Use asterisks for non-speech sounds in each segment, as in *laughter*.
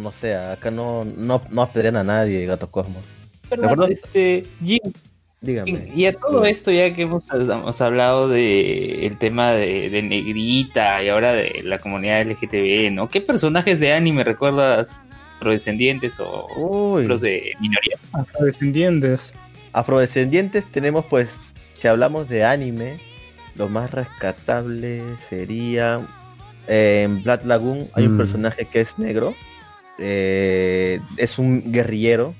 no sé, acá no, no, no apedrean a nadie, Gato Cosmos. Pero, este, Jim, Dígame. y a todo esto, ya que hemos, hemos hablado de el tema de, de Negrita y ahora de la comunidad LGTB, ¿no? ¿Qué personajes de anime recuerdas afrodescendientes o Uy, los de minoría? Afrodescendientes. afrodescendientes tenemos pues, si hablamos de anime, lo más rescatable sería eh, en Black Lagoon hay un Mm. personaje que es negro, eh, es un guerrillero,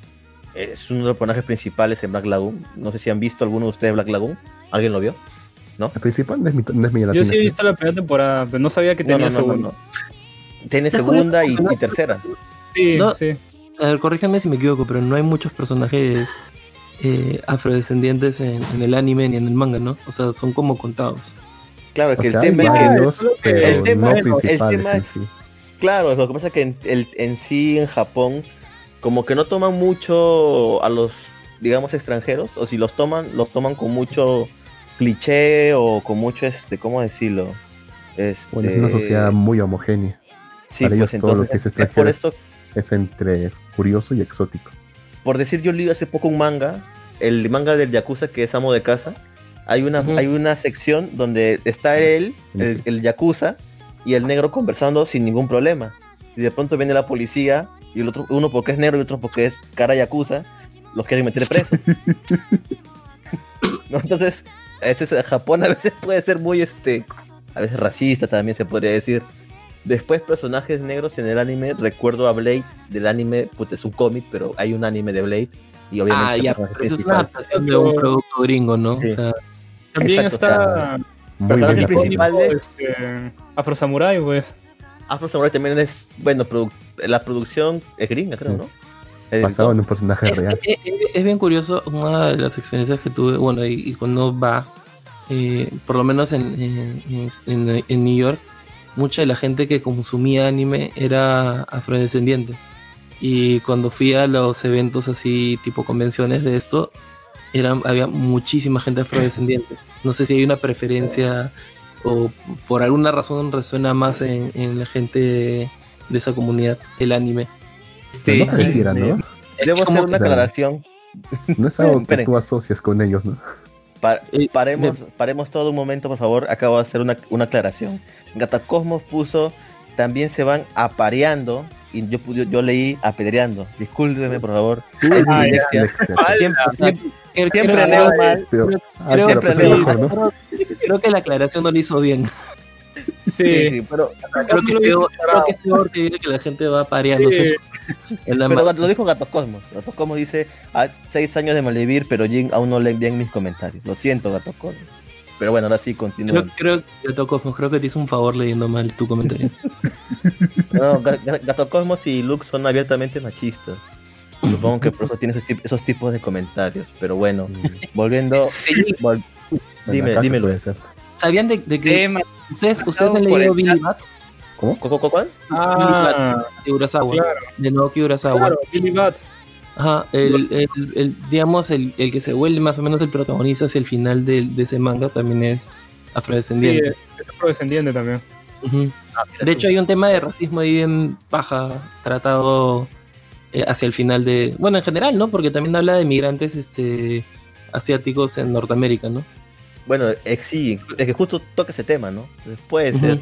es uno de los personajes principales en Black Lagoon. No sé si han visto alguno de ustedes Black Lagoon. ¿Alguien lo vio? La principal no es mi, no es mi Yo latina. sí he visto la primera temporada, pero no sabía que No, tenía no, no, no, segunda. no. Tiene segunda y, y tercera. Sí, No. sí. A ver, corríjanme si me equivoco, pero no hay muchos personajes eh, afrodescendientes en, en el anime ni en el manga, ¿no? O sea, son como contados. Claro, O que sea, el tema es que varios, que el tema- no el tema es- sí. Claro, lo que pasa es que en, el- en sí en Japón como que no toman mucho a los, digamos, extranjeros, o si los toman, los toman con mucho cliché o con mucho, este, ¿cómo decirlo? Este, Bueno, es una sociedad muy homogénea. sí, para pues ellos todo lo que es es por extranjero eso, Es entre curioso y exótico. por decir, yo leí hace poco un manga, el manga del Yakuza que es amo de casa, hay una, hay una sección donde está él, el Yakuza, y el negro conversando sin ningún problema. Y de pronto viene la policía, y el otro, uno porque es negro y otro porque es cara Yakuza, los quieren meter preso. *laughs* ¿No? Entonces, ese es- Japón a veces puede ser muy, este, a veces racista también se podría decir. Después personajes negros en el anime, recuerdo a Blade del anime, pues es un cómic, pero hay un anime de Blade y obviamente Ah, ya, pero eso es una adaptación de un producto gringo, ¿no? Sí. O sea, También Exacto, está Personaje bien principal de- este, Afro Samurai, pues. Afro Samurai también es, bueno, produ- la producción es gringa, creo, Sí. ¿no? El Basado en un personaje es, real. es- es- es bien curioso, una de las experiencias que tuve, bueno, y, y cuando va, eh, por lo menos en, en, en- en New York, mucha de la gente que consumía anime era afrodescendiente. Y cuando fui a los eventos así, tipo convenciones de esto, eran, había muchísima gente afrodescendiente. No sé si hay una preferencia o por alguna razón resuena más en, en la gente de, de esa comunidad el anime. Pero no Este, pareciera, ¿no? Debo como hacer una que- aclaración. No es algo *laughs* que tú asocias con ellos, ¿no? Pa- Eh, paremos, paremos todo un momento, por favor. Acabo de hacer una, una aclaración. Gatacosmos puso, también se van apareando. Y yo, pude- yo leí apedreando. Discúlpeme, por favor. Ah. Siempre, leo mal. Pero, Creo- ah, que la aclaración no lo hizo bien. Sí, Sí, sí, pero, Creo que, es peor, creo que es peor que diga que la gente va la pero lo dijo Gatocosmos. Gatocosmos dice, a seis años de malvivir, pero Jin aún no leen bien mis comentarios. Lo siento, Gatocosmos. Pero bueno, ahora sí, continúa. Creo, creo, Gato Cosmos, creo que te hizo un favor leyendo mal tu comentario. *laughs* No, Ga- Ga- Gatocosmos y Luke son abiertamente machistas. Supongo que por eso tiene esos, tip- esos tipos de comentarios. Pero bueno, volviendo. *laughs* vol- dime, dímelo. ¿Sabían de, de que ustedes, ustedes han leído Billy. Bat ¿Cómo? ¿Cu- cu- ¿Cuál? Ah, de Urasawa? claro, De Naoki Urasawa. claro, Billy Bat. Ajá, el, el, el- digamos, el, el que se vuelve más o menos el protagonista hacia el final de, de ese manga también es Sí, afrodescendiente. es es afrodescendiente también. Ujú. De hecho, hay un tema de racismo ahí en paja tratado eh, hacia el final de. Bueno, en general, ¿no? Porque también habla de migrantes este, asiáticos en Norteamérica, ¿no? Bueno, eh, sí, es que justo toca ese tema, ¿no? Entonces, puede ser,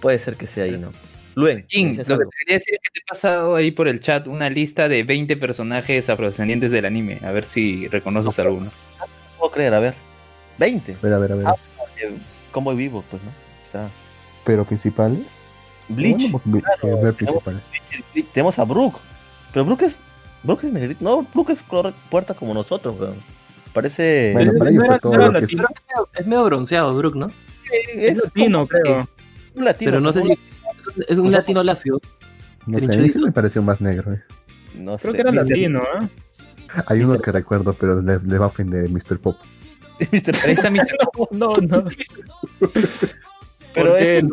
puede ser que sea ahí, ¿no? Luen, Jin, ¿decías lo que te quería decir es que te he pasado ahí por el chat una lista de 20 personajes afrodescendientes del anime. A ver si reconoces alguno. No puedo creer, a ver. 20. A ver, a ver, a ver. Ah. Combo vivo, pues, ¿no? Está. Pero principales. Bleach. Bueno, vi- claro, ver principales. Bleach, Tenemos a Brook. Pero Brook es. Brook es negrito. No, Brook es color puerta como nosotros, weón. Parece. Bueno, para ellos no fue era- todo no era lo que es. es medio- es bronceado, Brook, ¿no? Es latino, creo. un latino. Pero no sé si. Es un, O sea, latino lacio. No sé, a mí Trinchadito. sí me pareció más negro. eh. No Creo sé. que era Mr. latino, ¿eh? Hay uno que recuerdo, pero le, le va a ofender Mr. Pop. *laughs* Mr. Ahí está mi *laughs* No, no. Pero ¿Por qué? es.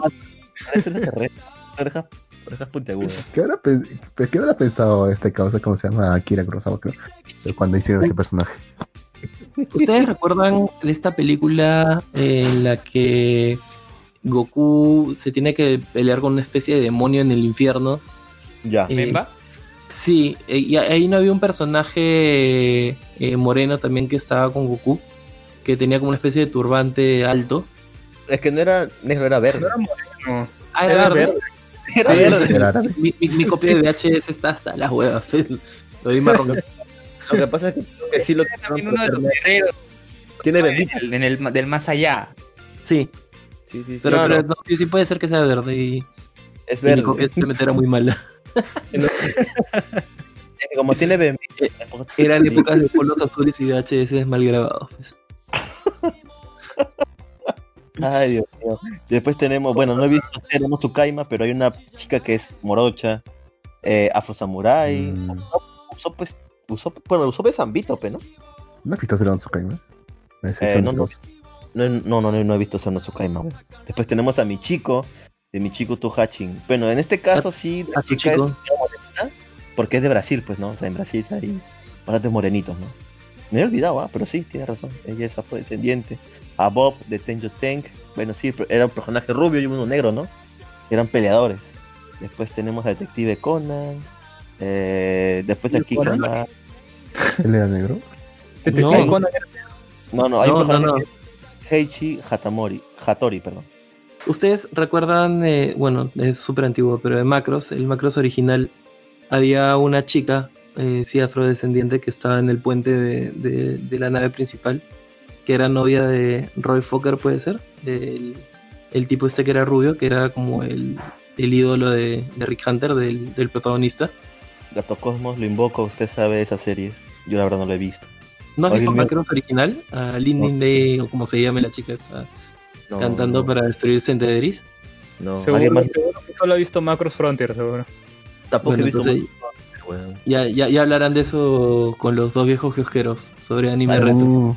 Parece una carrera. Orejas, orejas puntiagudas. ¿Qué habrá, ¿Qué habrá pensado este causa? ¿Cómo se llama? Akira Kurosawa, creo. Cuando hicieron ese personaje. ¿Ustedes recuerdan de esta película en la que Goku se tiene que pelear con una especie de demonio en el infierno Ya. Eh, ¿Memba? Sí, eh, y ahí no había un personaje eh, moreno también que estaba con Goku, que tenía como una especie de turbante alto. Es que no era negro, era verde. No era moreno. Ah, Era era verde. verde. Era Sí, verde. Era. Mi, mi- mi copia de VHS está hasta las huevas. *laughs* Lo vi marrón. Lo que pasa es que, que sí lo También uno de los guerreros Tiene el, en el- del más allá. Sí, Sí, sí, sí. pero, No, pero no, no, sí, sí puede ser que sea verde y, es y mi verde. copia simplemente era muy mala. *laughs* Es como tiene bendita. Eran épocas de polos azules y VHS mal grabados. pues. Ay, Dios mío. Después tenemos, bueno, no he visto tenemos Tsukaima, pero hay una chica que es morocha, eh, afro samurai. Mm, Usó pues, usó, bueno, usó de Zambito, pe, ¿no? ¿No has visto Tsukaima? Ese Eh, no, no, no, no, no, no he visto Sono Tsukaima. güey. Después tenemos a mi chico, de mi chico Tuhachin. Bueno, en este caso sí, la a tu chica chico. es morenita, porque es de Brasil, pues, ¿no? O sea, en Brasil hay bastantes morenitos, ¿no? Me he olvidado, ah, pero sí, tiene razón. Ella es afrodescendiente. A Bob de Tenjo Tank. Bueno, sí, pero era un personaje rubio y uno negro, ¿no? Eran peleadores. Después tenemos a Detective Conan. Eh, después de aquí ¿Él era negro? Detective No. Conan No, no, hay No, un personaje no. que Heichi Hatamori. Hatori, perdón. Ustedes recuerdan, eh, bueno, es súper antiguo, pero de Macros, el Macros original, había una chica, eh, sí, afrodescendiente, que estaba en el puente de, de- de la nave principal, que era novia de Roy Fokker, puede ser, el, el tipo este que era rubio, que era como el, el ídolo de, de Rick Hunter, del, del protagonista. Gato Cosmos, lo invoco, usted sabe de esa serie. Yo la verdad no la he visto. ¿No has visto mío. Macros original? A Lindin Day, o como se llame la chica, está No, cantando no, para destruir Centederis. No, Seguro, más. seguro que solo ha visto Macros Frontier, seguro. Tampoco Bueno, he visto entonces-. Ya, ya, ya hablarán de eso con los dos viejos kiosqueros sobre anime Ah, retro. Uh,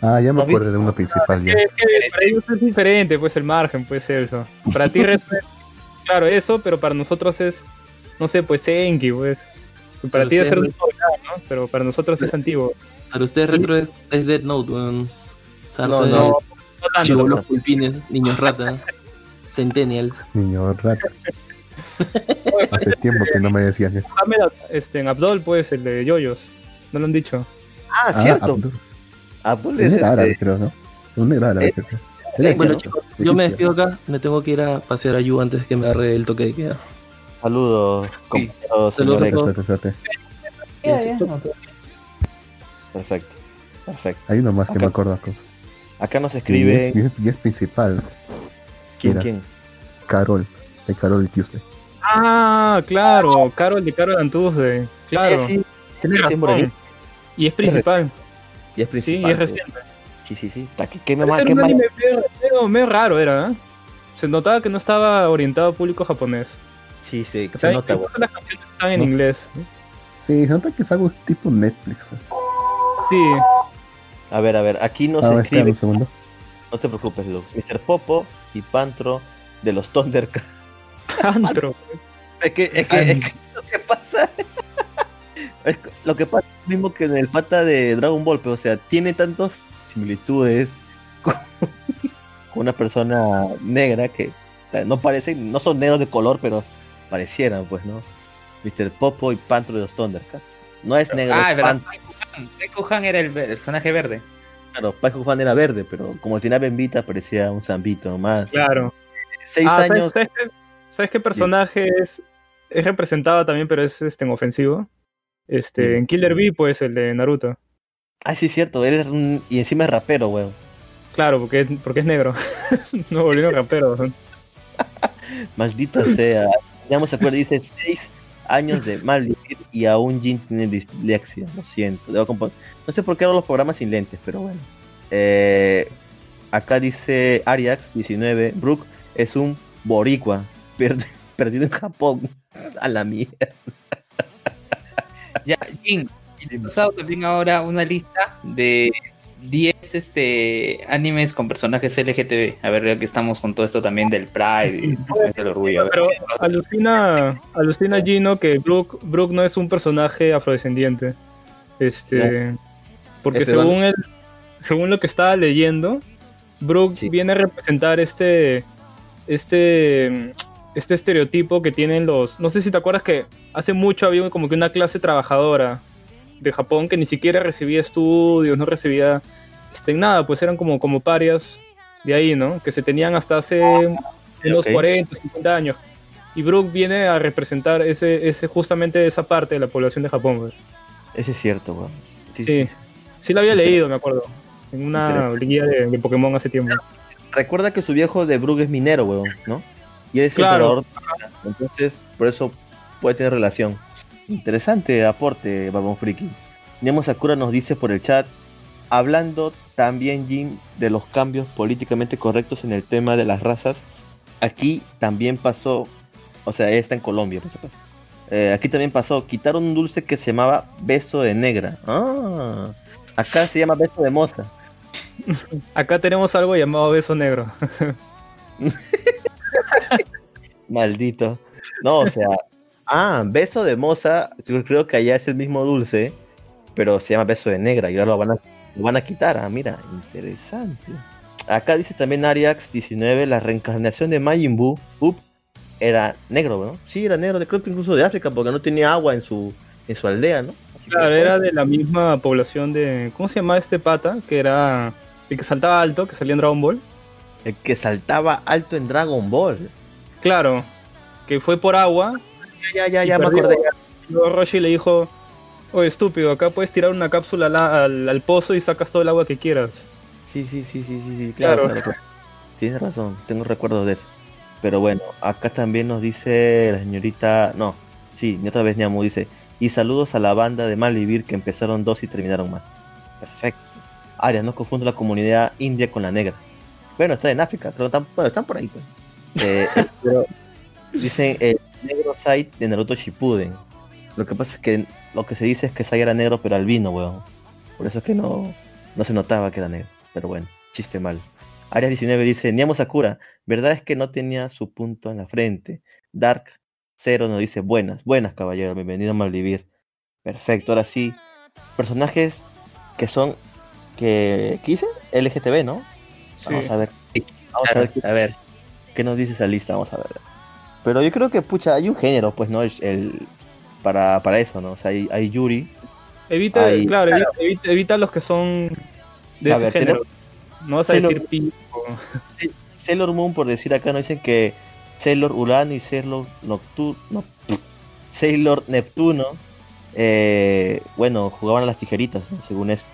ah, ya me acuerdo de uno principal ya. Es que para ellos es diferente, pues el margen, puede ser eso. Para ti, retro es- *laughs* claro, eso, pero para nosotros es, no sé, pues Enki, pues. Para ti debe ser un ¿no? Pero para nosotros es antiguo. Para ustedes retro es, es Dead Note, weón. Sarta No, de no, No tanto. chibolos pulpines, niños rata, *laughs* centennials. Niño rata. *laughs* Hace tiempo que no me decían eso. Ahmed, este, en Abdol, pues, el de Yoyos. No lo han dicho. Ah, Ah, cierto. Abdul. Es árabe, este. creo, ¿no? Un negro árabe, Eh, creo. Era Bueno ¿no? chicos, yo me despido acá, me tengo que ir a pasear a Yu antes que me agarre el toque de queda. Saludos, compañero Saludos señor a Ex. todos. Suerte, suerte. Perfecto, perfecto. Hay uno más que me acuerdo cosas. Acá nos Y escribe. es, y es- y es principal. ¿Quién, mira. quién? Carol. De Carol Tuesday. Ah, claro, Carol de Carol Antuzde. Claro. Eh, sí, sí. Y es principal. y es Sí, principal. y es reciente. Sí, sí, sí. ¿Qué, mamá- era qué un mal- anime medio, raro, era. ¿eh? Se notaba que no estaba orientado a público japonés. Sí, sí, O se nota, las canciones están en No inglés. Sí, se nota que es algo tipo Netflix. ¿eh? Sí, A ver, a ver, aquí nos Ah, espera escribe. un segundo. No te preocupes, Lux. Mr. Popo y Pantro de los Thundercats. Antro. *laughs* Es que, es que, es que lo que pasa. *laughs* es que lo que pasa es lo mismo que en el pata de Dragon Ball, pero o sea, tiene tantas similitudes *laughs* con, con una persona negra que o sea, no parecen, no son negros de color, pero parecieran, pues, ¿no? Mr. Popo y Pantro de los Thundercats. No es negro, Ah, es es verdad. Pantro. Bakuhan era el personaje verde. Claro, Paco Juan era verde, pero como tenía bembita parecía un zambito más. Claro. Seis Ah, ¿sabes- años. ¿sabes, qué, ¿sabes qué personaje es, es representado también, pero es este, en ofensivo? Este, en Killer Bee, pues, el de Naruto. Ah, sí, es cierto, eres un... y encima es rapero, weón. Claro, porque, es- porque es negro. *laughs* no volviendo rapero. *laughs* Maldita sea. Ya me acuerdo, dice seis años de mal vivir y aún Jin tiene dislexia. Lo siento. No sé por qué hago los programas sin lentes, pero bueno. Eh, acá dice Ariax 19. Brook es un boricua *laughs* per- perdido en Japón. *laughs* A la mierda. Ya, Jin, he pasado también ahora una lista de 10 este, animes con personajes LGTB. A ver, ya que estamos con todo esto también del Pride y del orgullo. A ver Pero alucina, alucina Gino que Brooke, Brooke no es un personaje afrodescendiente. Este, porque Este, según él, según lo que estaba leyendo, Brooke Sí. viene a representar este, este, este estereotipo que tienen los... No sé si te acuerdas que hace mucho había como que una clase trabajadora de Japón que ni siquiera recibía estudios, no recibía este, nada, pues eran como, como parias de ahí, ¿no? Que se tenían hasta hace unos ok. 40, 50 años. Y Brook viene a representar ese, ese, justamente esa parte de la población de Japón. pues. Ese es cierto, weón. Sí, Sí, sí. sí la había leído, me acuerdo. En una guía de, de Pokémon hace tiempo. Recuerda que su viejo de Brugge es minero, weón, ¿no? Y él es Claro. emperador. Entonces, por eso puede tener relación. Interesante aporte, Babón Friki. Nemo Sakura nos dice por el chat, hablando también, Jim, de los cambios políticamente correctos en el tema de las razas, aquí también pasó, o sea, está en Colombia, por acaso. Eh, aquí también pasó, quitaron un dulce que se llamaba beso de negra. Ah, acá se llama beso de moza. *laughs* Acá tenemos algo llamado beso negro. *laughs* Maldito. No, o sea. Ah, beso de moza. Yo creo que allá es el mismo dulce. Pero se llama beso de negra. Y ahora lo van a, lo van a quitar. Ah, mira, interesante. Acá dice también Ariax 19. La reencarnación de Majin Buu. Up, era negro, ¿no? Sí, era negro. Creo que incluso de África. Porque no tenía agua en su, en su aldea, ¿no? Así Claro, era de la misma población de. ¿Cómo se llamaba este pata? Que era. El que saltaba alto, que salía en Dragon Ball. El que saltaba alto en Dragon Ball. Claro, que fue por agua. Ya, ya, ya, me acordé. Roshi le dijo: Oye, estúpido, acá puedes tirar una cápsula al, al- al pozo y sacas todo el agua que quieras. Sí, sí, sí, sí, sí, sí, claro, Claro. claro. Tienes razón, tengo recuerdos de eso. Pero bueno, acá también nos dice la señorita, no, sí, ni otra vez Niamu dice, y saludos a la banda de Malvivir que empezaron dos y terminaron más. Perfecto. Arias, no confundo la comunidad india con la negra. Bueno, está en África, pero están, bueno, están por ahí. pues. Eh, *laughs* pero dicen el negro Sai de Naruto Shippuden. Lo que pasa es que lo que se dice es que Sai era negro pero albino, weón. Por eso es que no, no se notaba que era negro. Pero bueno, chiste mal. Arias 19 dice, Niamo Sakura, verdad es que no tenía su punto en la frente. Dark Zero nos dice, buenas, buenas caballero, bienvenido a Maldivir. Perfecto, ahora sí. Personajes que son, que, ¿qué dice? LGTB, ¿no? Sí. Vamos a ver. Vamos a ver A ver, qué nos dice esa lista, vamos a ver. Pero yo creo que, pucha, hay un género, pues, ¿no? El, el- para, para eso, ¿no? O sea, hay, hay Yuri, Evita, claro, evita, evita- evita los que son de A ese ver, género. No vas a Sailor- decir pi. o- *laughs* Sailor Moon, por decir acá, nos dicen que Sailor Urano y Sailor Nocturno, Sailor Neptuno, eh, bueno, jugaban a las tijeritas, ¿no? según esto.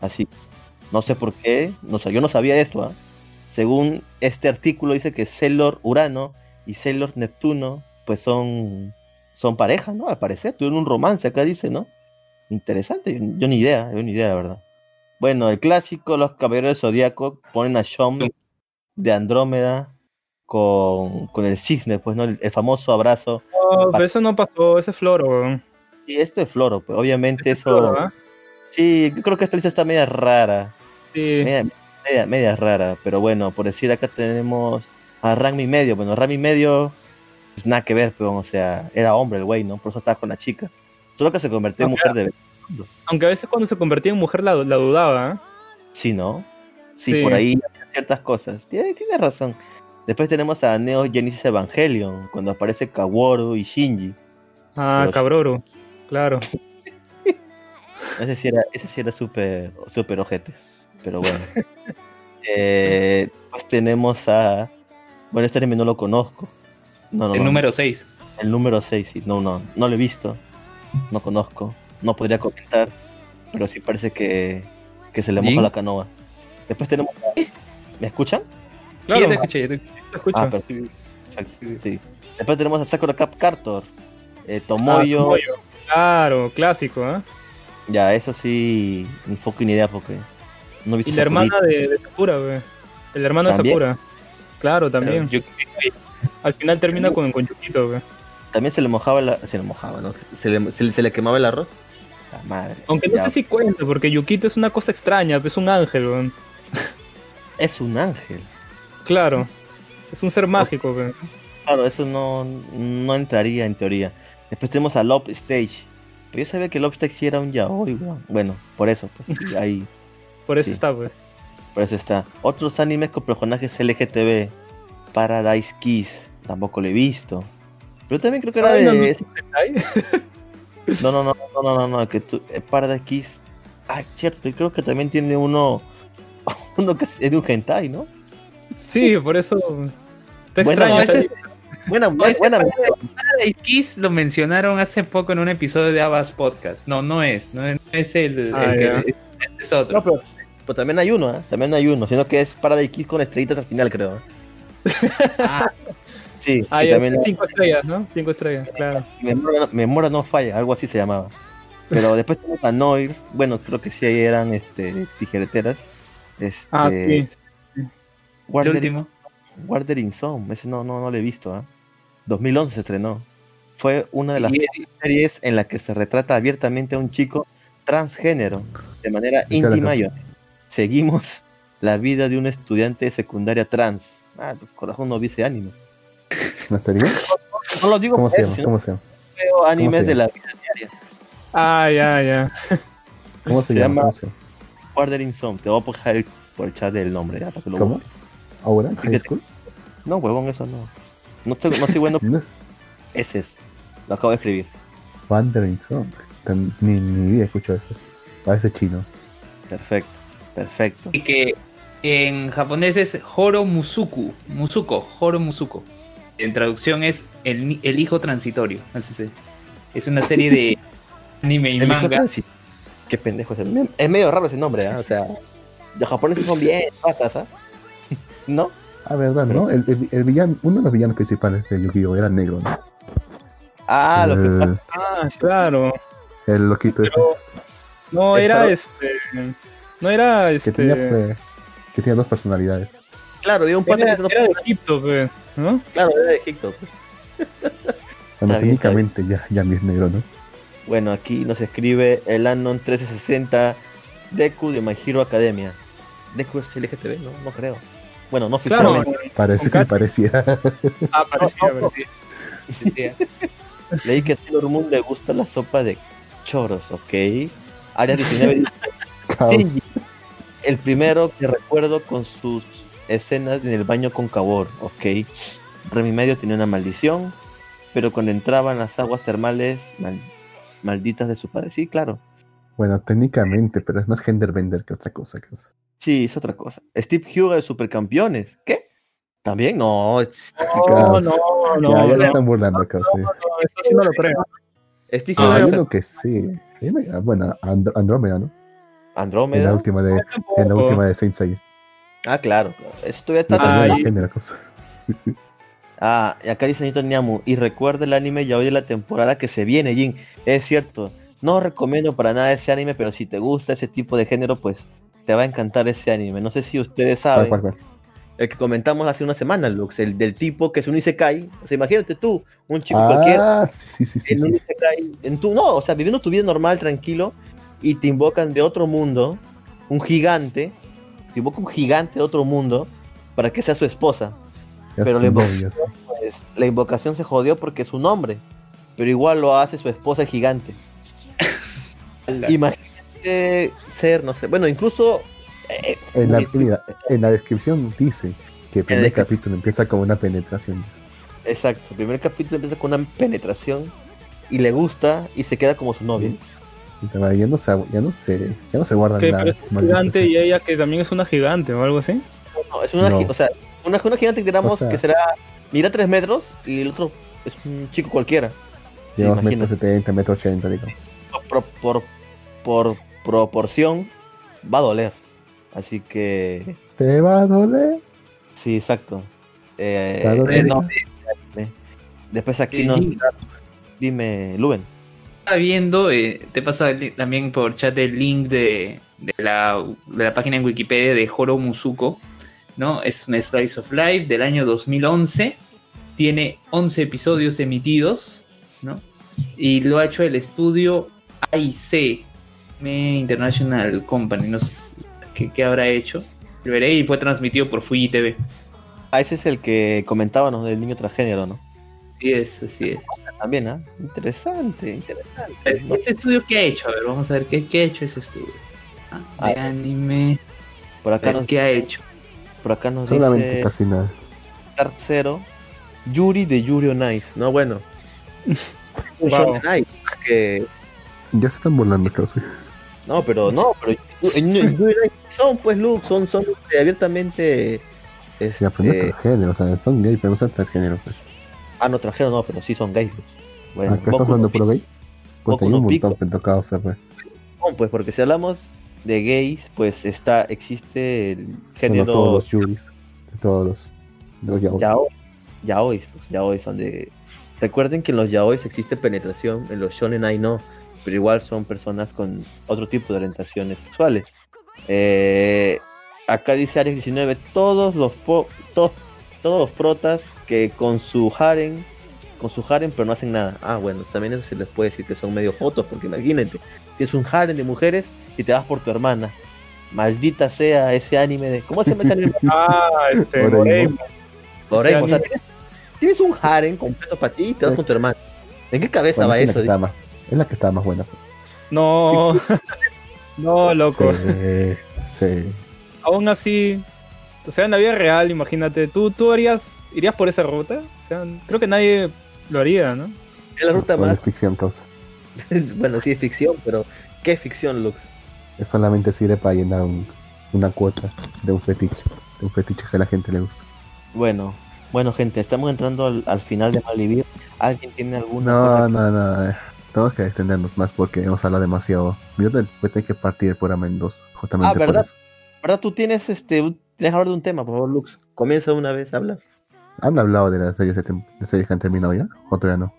Así, no sé por qué, no sé, yo no sabía esto. ¿ah? Según este artículo dice que Sailor Urano y Sailor Neptuno, pues son, son pareja, ¿no? Al parecer, tuvieron un romance acá, dice, ¿no? Interesante, yo, ni idea, yo ni idea, la verdad. Bueno, el clásico, los caballeros del Zodíaco ponen a Shom de Andrómeda con, con el cisne, pues, ¿no? El, el famoso abrazo. No, pero eso no pasó, ese es floro, weón. Y esto es Floro, pues, obviamente es eso. floro, ¿ah? Sí, yo creo que esta lista está media rara. Sí. Media, media, media rara, pero bueno, por decir acá tenemos a Rami Medio. Bueno, Rami Medio, pues nada que ver, pero, o sea, era hombre el güey, ¿no? Por eso estaba con la chica. Solo que se convirtió en Ah, mujer de. Aunque a veces cuando se convertía en mujer la, la dudaba, ¿ah? Sí, ¿no? Sí, Sí. por ahí ciertas cosas. Tiene, tiene razón. Después tenemos a Neo Genesis Evangelion, cuando aparece Kaworu y Shinji. Ah, Pero- cabroro. Claro. *laughs* Ese sí era, ese sí era súper super ojete. Pero bueno. *laughs* eh, pues tenemos a. Bueno, este anime no lo conozco. No, no, el no. número 6. El número 6, sí. No, no. No lo he visto. No conozco. No podría comentar. Pero sí parece que, que se le moja ¿Sí? la canoa. Después tenemos. a- ¿Me escuchan? Claro, Ya te escuché, ya te- te escucho. Ah, perfecto. Sí. Después tenemos a Sakura Cap Cartor. Eh, Ah, Tomoyo. Tomoyo. Claro, clásico, ¿ah? Ya, eso sí. Ni foco ni idea porque. No he visto Y la Sakurita. hermana de, de Sakura, güey. El hermano ¿También? de Sakura. Claro, también. Yo- Al final termina con, con Yukito, güey. También se le mojaba la, se le mojaba, ¿no? Se le, se le- se le quemaba el arroz. La madre. Aunque no Ya, sé si cuenta, porque Yukito es una cosa extraña, es un ángel, güey. *laughs* Es un ángel. Claro. Es un ser mágico, güey. Claro, eso no, no entraría en teoría. Después tenemos a Love Stage. Pero yo sabía que Love Stage sí era un yaoi, weón. Bueno, por eso, pues, ahí, *laughs* Por eso Sí. está, güey. Por eso está. Otros animes con personajes LGTB. Paradise Kiss. tampoco lo he visto. Pero también creo que era Ay, no, no. de... *laughs* No, no, no, no, no, no, no, que tú, eh, Paradise Kiss. Ah, cierto, y creo que también tiene uno, *laughs* uno que es de un hentai, ¿no? Sí, por eso. Está Bueno, extraño. Buena, buena. Paradise- Kiss lo mencionaron hace poco en un episodio de Abbas Podcast. No, no es. No es, no es el, Ah, que. es otro. No, pero, pero también hay uno, ¿eh? También hay uno, sino que es Paradise Kiss con estrellitas al final, creo. *laughs* Ah, Sí, Ah, y también cinco estrellas, ¿no? Cinco estrellas, claro. memoria, no- memoria no falla, algo así se llamaba. Pero después tenemos a Noir, bueno, creo que sí ahí eran este, tijereteras. Este, Ah, sí. el Warner, último. Zone, ese no, no, no lo he visto, ¿ah? 2011 se estrenó. Fue una de las Y- series en la que se retrata abiertamente a un chico transgénero de manera ¿Y qué le íntima y honesta. Seguimos *laughs* la vida de un estudiante de secundaria trans. Ah, corazón no vi ese anime. ¿En serio? No lo digo ¿Cómo por se eso, llama? ¿Cómo se llama? veo animes se de llama? la vida diaria. Ah, ya, ya. ¿Cómo se, Se llama? llama- ¿Cómo se llama? Warner in Zone. Te voy a poner el- por el chat el nombre, ya, para que lo ¿Cómo? busques. ¿Ahora? ¿High. School? No, huevón, eso no. No estoy, no estoy bueno. *laughs* No. Ese es. Lo acabo de escribir. Wandering Song. Ni, ni idea escucho eso. Parece chino. Perfecto. Perfecto. Y que en japonés es Horo Musuku. Musuko, Horo Musuko. En traducción es el, el hijo transitorio. Así se. Es una serie de *laughs* anime y El hijo manga. Qué pendejo es el Es medio raro ese nombre, ¿ah? O sea, los japoneses son bien patas, ¿ah? *laughs* ¿No? Ah, verdad, ¿no? El, el, el villano, uno de los villanos principales de Yu-Gi-Oh! era negro, ¿no? Ah, lo que el, pasa. Ah, claro. el loquito ese. No El era este. No era Que este. tenía, pues, que tenía dos personalidades. Claro, había un pata Era, que no era de Egipto, pues, ¿no? Claro, era de Egipto. pues. Bueno, técnicamente ya, ya ni es negro, ¿no? Bueno, aquí nos escribe el Anon 1360 Deku de My Hero Academia. Deku es LGTB, ¿no? No creo. Bueno, no Claro. oficialmente. Parece que Kat- pareciera. Ah, *laughs* parecía, parecía. Leí que a Sailor Moon le gusta la sopa de choros, ¿ok? Área 19 *laughs* el primero que recuerdo con sus escenas en el baño con Cabor, ¿ok? Remy Medio tenía una maldición, pero cuando entraba en las aguas termales mal- malditas de su padre. Sí, claro. Bueno, técnicamente, pero es más genderbender que otra cosa. causa. Sí, es otra cosa. Steve Huga de Supercampeones. ¿Qué? ¿También? No, No, no, no. ya, ya no, están burlando, sí. no, eso sí no lo creo. Steve Ah, Ah, hay de uno que sí. Una- Bueno, And- Andrómeda, ¿no? En la Andrómeda. última de, en la última de Saint Seiya. Ah, claro. claro. Eso todavía está No *laughs* Ah, y- acá dice Nito Niamu. Y recuerda el anime ya hoy la temporada que se viene, Jin. Es cierto. No recomiendo para nada ese anime, pero si te gusta ese tipo de género, pues te va a encantar ese anime. No sé si ustedes ¿Cuál, saben. cuál, cuál? El que comentamos hace una semana, Lux. El del tipo que es un Isekai. O sea, imagínate tú, un chico cualquiera. Ah, sí, sí, sí, sí. en un sí. Isekai, en tu, no, o sea, viviendo tu vida normal, tranquilo, y te invocan de otro mundo, un gigante, te invoca un gigante de otro mundo para que sea su esposa. Ya pero le- novios. Pues la invocación se jodió porque es un hombre, pero igual lo hace su esposa el gigante. Imagínate ser, no sé, bueno, incluso... eh, En la, eh, mira, en la descripción dice que el primer capítulo empieza con una penetración. Exacto, el primer capítulo empieza con una penetración y le gusta y se queda como su novia. Ya no se, ya no se, ya no se guardan Que nada. parece un gigante y ella que también es una gigante o algo así. No, es una, No. gi- o sea, una, una gigante que digamos O sea- que será, mira 3 metros y el otro es un chico cualquiera. Sí, Digamos, metro imagínate. 70, metro 80, digamos. Por, por, por proporción va a doler. Así que, ¿Te va a doler? sí, exacto. Eh, ¿Te va a doler? eh, no, eh, después aquí Eh, nos... Dime, Luben. Viendo, eh, te pasa también por chat el link de, de la, de la página en Wikipedia de Horo Musuko, ¿no? Es una Slice of Life del año 2011, tiene 11 episodios emitidos, ¿no? Y lo ha hecho el estudio AIC, International Company, no sé qué, qué habrá hecho, lo veré y fue transmitido por Fuji TV. Ah, ese es el que comentábamos del niño transgénero, ¿no? Así es, así es. También, ¿ah? Interesante, interesante. ¿no? ¿Este estudio qué ha hecho? A ver, vamos a ver qué, qué ha hecho ese estudio. Ah, de Ah, anime. Por A acá nos, ¿Qué ha hecho? por acá nos Solamente dice casi nada. Dark Zero. Yuri de Yuri on Ice. No, bueno. *laughs* Wow. Ice, que Ya se están burlando, causa. No, pero no, pero en- en Yuri son pues Luke, son, son este, abiertamente este, Ya, pues no es transgénero, o sea, son gay, pero no son transgénero, pues. Ah no trajeron no, pero sí son gays. Luke. Bueno, Acá estás hablando puro gay. Boku hay un montón que toca, o sea, pues. No, pues porque si hablamos de gays, pues está existe el Bueno, género todos los yuris, todos los, los yaoi. yaoi, yaois, pues yaois son de Recuerden que en los yaois existe penetración, en los shonen ai no, pero igual son personas con otro tipo de orientaciones sexuales. Eh, acá dice Ares 19, todos los po- to- todos los protas que con su harem, con su harem pero no hacen nada. Ah, bueno, también eso se les puede decir que son medio fotos, porque imagínate, tienes un harem de mujeres y te vas por tu hermana. Maldita sea ese anime de. ¿Cómo se llama ese anime? *laughs* Ah, este, Doraemon. O sea, tienes, tienes un harem completo para ti y te vas con tu hermana. ¿En qué cabeza Bueno, va es, eso? más, es la que estaba más buena. No, *laughs* *laughs* no, loco. Sí, sí. Aún así, o sea, en la vida real, imagínate, ¿tú, tú harías, irías por esa ruta? O sea, creo que nadie lo haría, ¿no? Es la ruta más. es ficción, causa. *laughs* bueno, sí es ficción, pero ¿qué ficción, Lux? Es solamente sirve para llenar un- una cuota de un fetiche. De un fetiche que a la gente le gusta. Bueno, bueno, gente, estamos entrando al, al final de Malvivir. ¿Alguien tiene alguna No, cosa? no, no. eh, Tenemos que extendernos más porque hemos hablado demasiado. Yo después tengo que partir por 2. Justamente Ah, por ¿verdad? eso. ¿Verdad? Tú tienes este. Tienes que hablar de un tema, por favor, Lux. Comienza una vez a hablar. ¿Han hablado de las series, de, de series que han terminado ya? ¿O todavía no?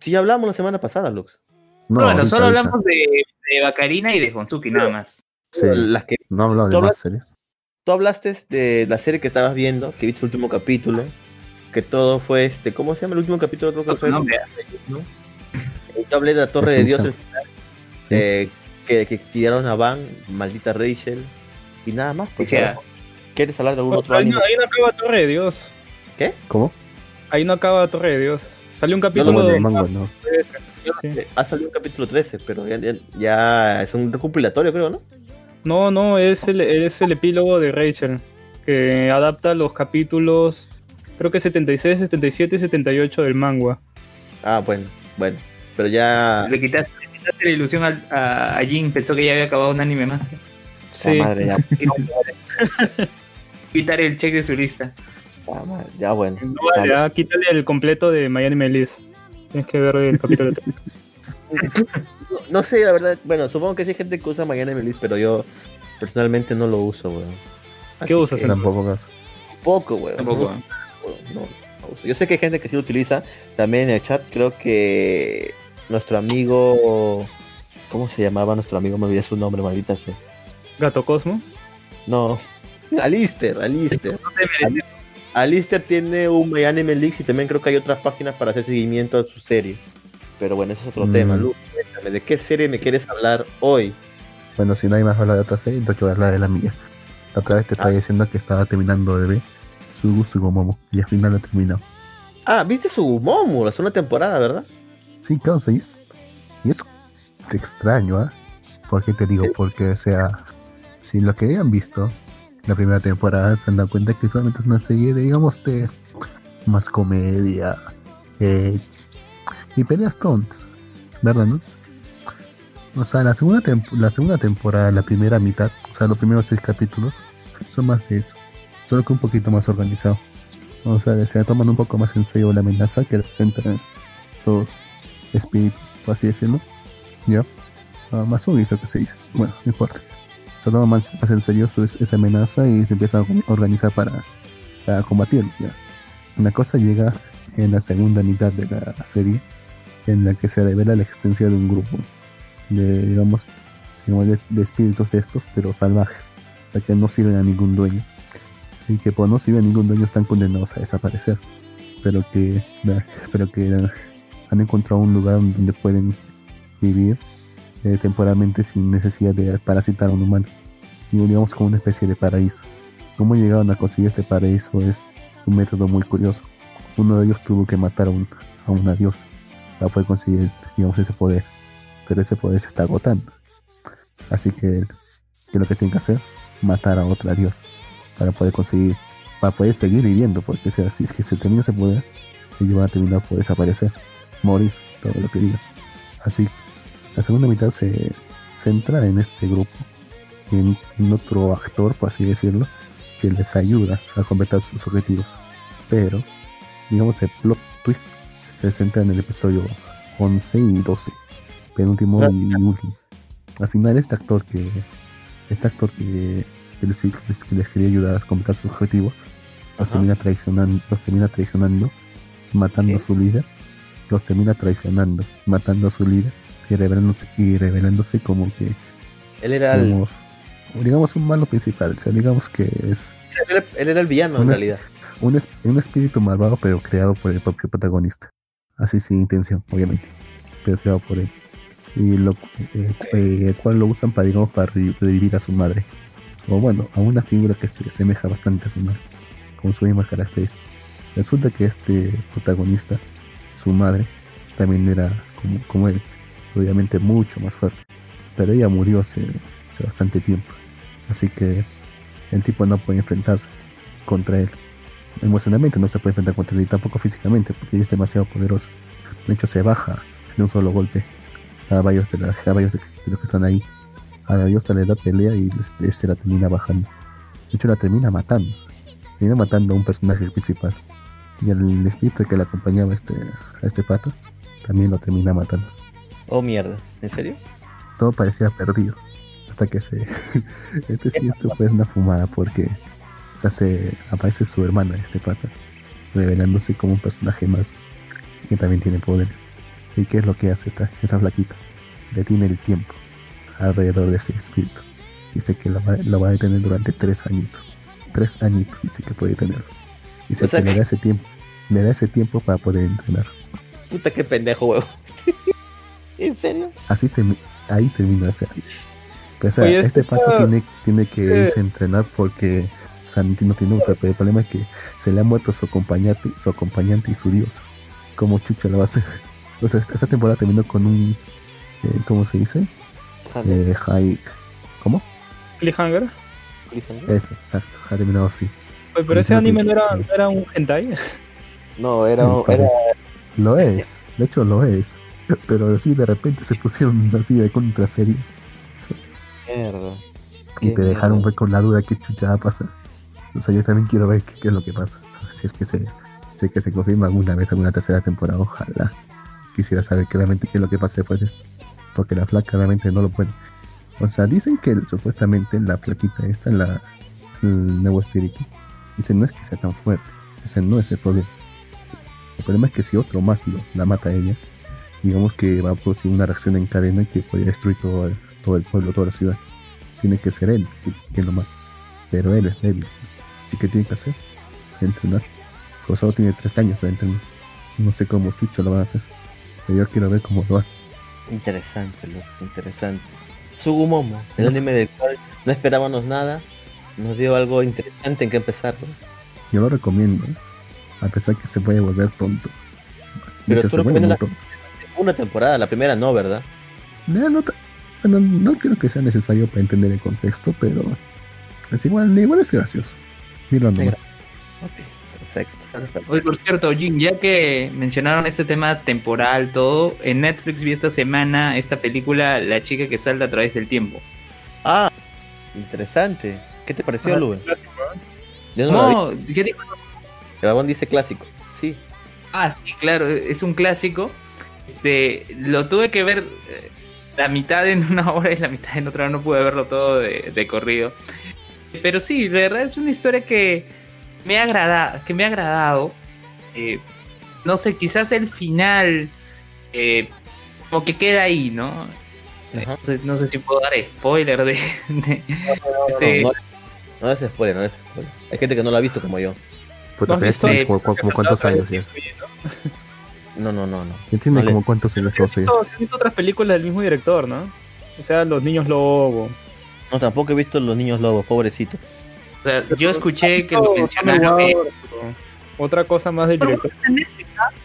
Sí, ya hablamos la semana pasada, Lux. No, bueno, ahorita, solo ahorita. hablamos de, de Bacarina y de Honsuki nada más. Sí, Las que no han hablado de ¿Tú más series. tú hablaste de la serie que estabas viendo, que viste el último capítulo, que todo fue este, ¿cómo se llama el último capítulo? Creo que fue. No, vea. ¿no? Yo hablé de la Torre de Dios, Ascensión. Sí. eh, que, que tiraron a Van, maldita Rachel, y nada más. Pues, O sea, ¿Quieres hablar de algún otro ahí, anime? no, ahí no acaba Torre de Dios. ¿Cómo? Ahí no acaba Torre de Dios. Salió un lo capítulo Bueno, de... el manga no. sí. Eh, Ha salido un capítulo 13, pero ya, ya- ya es un recopilatorio, creo, ¿no? No, no, es el, es el epílogo de Rachel, que adapta los capítulos, creo que 76, 77 y 78 del manga. Ah, bueno, bueno. Pero ya. Le quitaste, le quitaste la ilusión a, a Jin, pensó que ya había acabado un anime más. Sí, madre, ya, *laughs* Quitar el check de su lista. madre, ya, bueno. no vale, ah, quítale el completo de Miami Melis. Tienes que ver el capítulo 3. *laughs* No, *laughs* no sé, la verdad. Bueno, supongo que sí hay gente que usa Mañana Melis, pero yo personalmente no lo uso, weón. Así ¿Qué usas, que Tampoco caso. Poco, weón. Tampoco. No, no uso. Yo sé que hay gente que sí lo utiliza. También en el chat creo que nuestro amigo... ¿Cómo se llamaba nuestro amigo? Me olvidé su nombre, maldita sea. Gato Cosmo. No. Alister, Alister. Alister tiene un My Anime Leaks y también creo que hay otras páginas para hacer seguimiento a su serie. Pero bueno, ese es otro Mm. tema. Lu, cuéntame, ¿de qué serie me quieres hablar hoy? Bueno, si nadie más habla de otra serie, entonces yo voy a hablar de la mía. La otra vez te estaba Ah. diciendo que estaba terminando de ver Sugu Sugomomo y al final lo he terminado. Ah, viste su Momo, la segunda temporada, ¿verdad? Sí, y es, y es extraño, ¿ah? ¿Por qué te digo? Porque, o sea, si lo que hayan visto la primera temporada se han dado cuenta que solamente es una serie de, digamos, de más comedia eh, y peleas tontas, ¿verdad, no? O sea, la segunda, la segunda temporada, la primera mitad, o sea, los primeros seis capítulos, son más de eso, solo que un poquito más organizado. O sea, se toman un poco más en serio la amenaza que representan estos espíritus, por así decirlo. ¿Ya? Ah, Masumi creo que se dice. Bueno, no importa. Se toma más, más en serio su, esa amenaza y se empieza a organizar para, para combatirlo. ¿ya? Una cosa llega en la segunda mitad de la serie, en la que se revela la existencia de un grupo de, digamos, de, de espíritus de estos, pero salvajes. O sea, que no sirven a ningún dueño. Y que por no sirven a ningún dueño están condenados a desaparecer. Pero que, la- pero que la- han encontrado un lugar donde pueden vivir eh, temporalmente sin necesidad de parasitar a un humano. Y digamos como una especie de paraíso. Cómo llegaron a conseguir este paraíso es un método muy curioso. Uno de ellos tuvo que matar a, un, a una diosa para poder conseguir digamos, ese poder. Pero ese poder se está agotando. Así que, lo que tiene que hacer, matar a otra diosa para poder conseguir, para poder seguir viviendo, porque si es que se termina ese poder, ellos van a terminar por desaparecer, morir, todo lo que diga. Así, la segunda mitad se centra en este grupo, en, en otro actor, por así decirlo, que les ayuda a completar sus objetivos. Pero, digamos, el plot twist se centra en el episodio 11 y 12, penúltimo y último. Al final, este actor que, este actor que, que les, que les quería ayudar a completar sus objetivos, los termina traicionando, los termina traicionando, matando a su líder, los termina traicionando, matando a su líder y revelándose, y revelándose como que Él era el, digamos, digamos un malo principal, o sea, digamos que es él era- él era el villano en realidad. un, es- un espíritu malvado pero creado por el propio protagonista, así sin intención, obviamente, pero creado por él. Y lo eh, eh, el cual lo usan para digamos para re- revivir a su madre. O bueno a una figura que se asemeja bastante a su madre con su misma característica. Resulta que este protagonista su madre también era como, como él obviamente mucho más fuerte pero ella murió hace, bastante tiempo así que el tipo no puede enfrentarse contra él emocionalmente no se puede enfrentar contra él y tampoco físicamente porque ella es demasiado poderoso de hecho se baja de un solo golpe a varios de, la- de, los que están ahí. A la diosa le da pelea y se la termina bajando. De hecho, la termina matando. Termina matando a un personaje principal. Y el espíritu que le acompañaba este, a este pato también lo termina matando. Oh, mierda. ¿En serio? Todo parecía perdido. Hasta que se. *laughs* este sí, esto fue una fumada porque. O sea, se aparece su hermana, este pata, revelándose como un personaje más que también tiene poderes. ¿Y qué es lo que hace esta, esta flaquita? Detiene el tiempo alrededor de ese espíritu. Dice que lo va, lo va a detener durante tres añitos. Tres añitos dice que puede tenerlo. Dice O sea que le que- da ese tiempo. Le da ese tiempo para poder entrenar. Puta, qué pendejo, huevo. *laughs* ¿En serio? Así termi- ahí termina. O sea, pues, o sea, Oye, este esta- pato tiene, tiene que eh, irse a entrenar porque o sea, no tiene- otra, pero el problema es que se le ha muerto su acompañante, su acompañante y su diosa. ¿Cómo chucha lo va a hacer? O sea, esta esta temporada terminó con un, eh, ¿cómo se dice? Eh, high, ¿cómo? Cliffhanger. Eso, exacto, ha terminado así. Oye, pero ese anime no era, no era un hentai. No, era, era. Lo es, de hecho lo es, *laughs* pero así de repente se pusieron *laughs* así de contra series mierda. y te dejaron mierda. con la duda qué chucha va a pasar. O sea, yo también quiero ver qué, qué es lo que pasa. Si es que se, si es que se confirma alguna vez alguna tercera temporada, ojalá. Quisiera saber claramente qué es lo que pasa después de esto. Porque la flaca realmente no lo puede. O sea, dicen que supuestamente la flaquita esta, la, el nuevo espíritu, dicen no es que sea tan fuerte. Ese no es el problema. El problema es que si otro más lo, la mata a ella, digamos que va a producir una reacción en cadena que podría destruir todo el, todo el pueblo, toda la ciudad. Tiene que ser él quien lo mata. Pero él es débil. Así que tiene que hacer. Entrenar. Solo tiene tres años para entrenar. No sé cómo chucho lo van a hacer. Pero yo quiero ver cómo lo hace. Interesante, loco, interesante. Sugumomo, el anime del cual no esperábamos nada, nos dio algo interesante en que empezar. ¿no? Yo lo recomiendo. A pesar que se puede volver tonto. Pero tú recomiendas tonto. Una temporada, la primera no, ¿verdad? No, no, bueno, no creo que sea necesario para entender el contexto, pero es igual, igual es gracioso. Mira nomás. Ok, perfecto. perfecto. Oye, por cierto, Jin, ya que mencionaron este tema temporal, todo, en Netflix vi esta semana esta película La chica que salta a través del tiempo. Ah, interesante. ¿Qué te pareció, Ajá, Lube? Yo no. No, ¿qué dijo? El dice clásico. Sí. Ah, sí, claro, es un clásico. Este, lo tuve que ver eh, la mitad en una *laughs* hora y la mitad en otra, no pude verlo todo de, de corrido. Pero sí, de verdad es una historia que me ha agradado, que me ha agradado. Eh, no sé, quizás el final eh, como que queda ahí, ¿no? No sé, no sé si puedo dar spoiler de, de ese- No, no, no es spoiler, no es spoiler. Hay gente que no lo ha visto como yo. Como- como cuántos *laughs* años. *laughs* No, no, no, no. Ya tiene No le- como cuántos años ¿Sí has José? visto, sí has visto otras películas del mismo director, ¿no? O sea, Los Niños Lobo. No, tampoco he visto los niños lobos, pobrecito. o sea, yo escuché que ¿Has lo mencionaron. Summer eh, Wars Otra cosa más del director.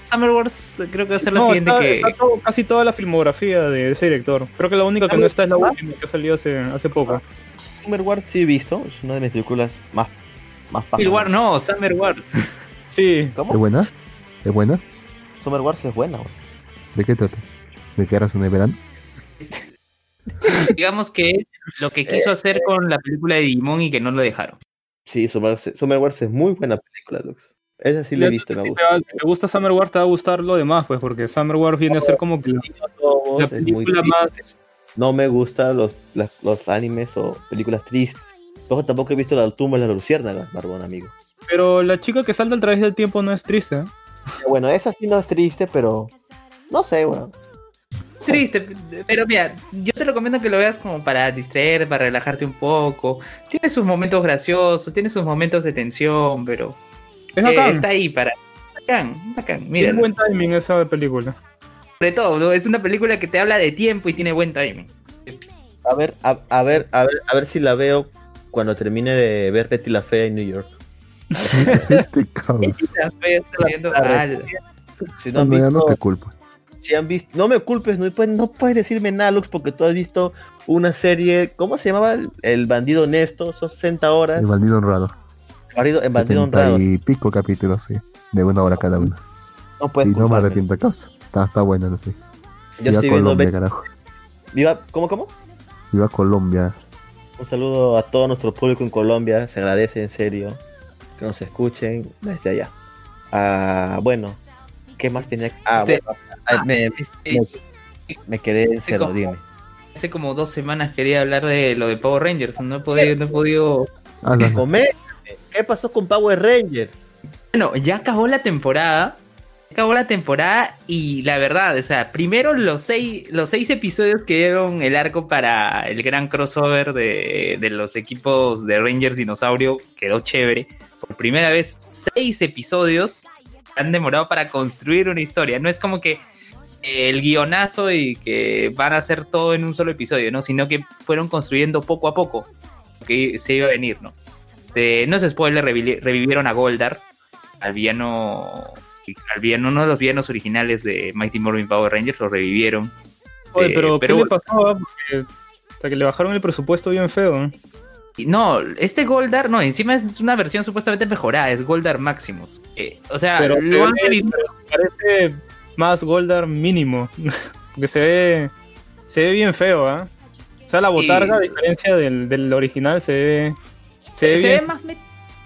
Summer Wars creo que va a ser la No, siguiente está, que... está todo- casi toda la filmografía de ese director. Creo que la única que no está es la última que ha salido hace, hace poco. Summer Wars sí he visto, es una de mis películas más, más Civil War no, Summer Wars. Sí, ¿Es ¿Cómo? buena? ¿Es buena? Summer Wars es buena, güey. ¿De qué trata? ¿De qué razón de verano? Digamos que lo que quiso hacer con la película de Digimon y que no lo dejaron. Sí, Summer, Summer Wars es muy buena película, Lux. Esa sí la he visto, me si, gusta. te, va- si te gusta Summer Wars, te va a gustar lo demás, pues, porque Summer Wars viene a ser como que la, película más. No me gustan los, las- los animes o películas tristes. Luego tampoco he visto la tumba de la luciérnaga, Barbón, amigo. Pero la chica que salta a través del tiempo no es triste. ¿eh? *laughs* Bueno, esa sí no es triste, pero no sé, bueno. Triste, pero mira, yo te recomiendo que lo veas como para distraer, para relajarte un poco. Tiene sus momentos graciosos, tiene sus momentos de tensión, pero Es eh, está ahí para. Bacán, bacán. Tiene Mira, buen timing esa película. sobre todo, ¿no? es una película que te habla de tiempo y tiene buen timing. A ver, a, a ver, a ver, a ver si la veo cuando termine de ver Betty la Fea en New York. Este *laughs* viendo. Si no te culpo. si han visto, no me culpes, no puedes, no puedes decirme nada, Lux, porque tú has visto una serie, ¿cómo se llamaba? El, el bandido honesto, son 60 horas. El bandido honrado. Bandido, en bandido 60 honrado. y pico capítulos, sí. De una hora cada uno. No puedes y no me arrepiento causa. Está, está bueno, no sé. Yo Viva estoy viendo Colombia, Betty- carajo. Viva, ¿cómo, cómo? Viva Colombia. Un saludo a todo nuestro público en Colombia, se agradece en serio que nos escuchen desde allá. Ah, bueno, ¿qué más tenía? Ah, Este- bueno, ah, me, Este, me quedé en este cero, como- dime. hace como dos semanas quería hablar de lo de Power Rangers. No he podido, no he podido. ¿Qué pasó con Power Rangers? Bueno, ya acabó la temporada. Acabó la temporada y la verdad, o sea, primero los seis, los seis episodios que dieron el arco para el gran crossover de, de los equipos de Rangers Dinosaurio quedó chévere. Por primera vez, seis episodios han demorado para construir una historia. No es como que eh, el guionazo y que van a hacer todo en un solo episodio, ¿no? Sino que fueron construyendo poco a poco lo que se iba a venir, ¿no? Este, no es spoiler, revi- revivieron a Goldar, al villano, al villano, uno de los villanos originales de Mighty Morphin Power Rangers, lo revivieron. Oye, Eh, pero, pero ¿qué le pasó? ah? Porque hasta que le bajaron el presupuesto bien feo. ¿eh? No, este Goldar, no, encima es una versión supuestamente mejorada, es Goldar Maximus. Eh, o sea, Pero, lo han revivido. parece más Goldar mínimo. *laughs* que se ve, se ve bien feo, ¿ah? O sea, la botarga, a diferencia del, del original, se ve, se ve se bien. ve más,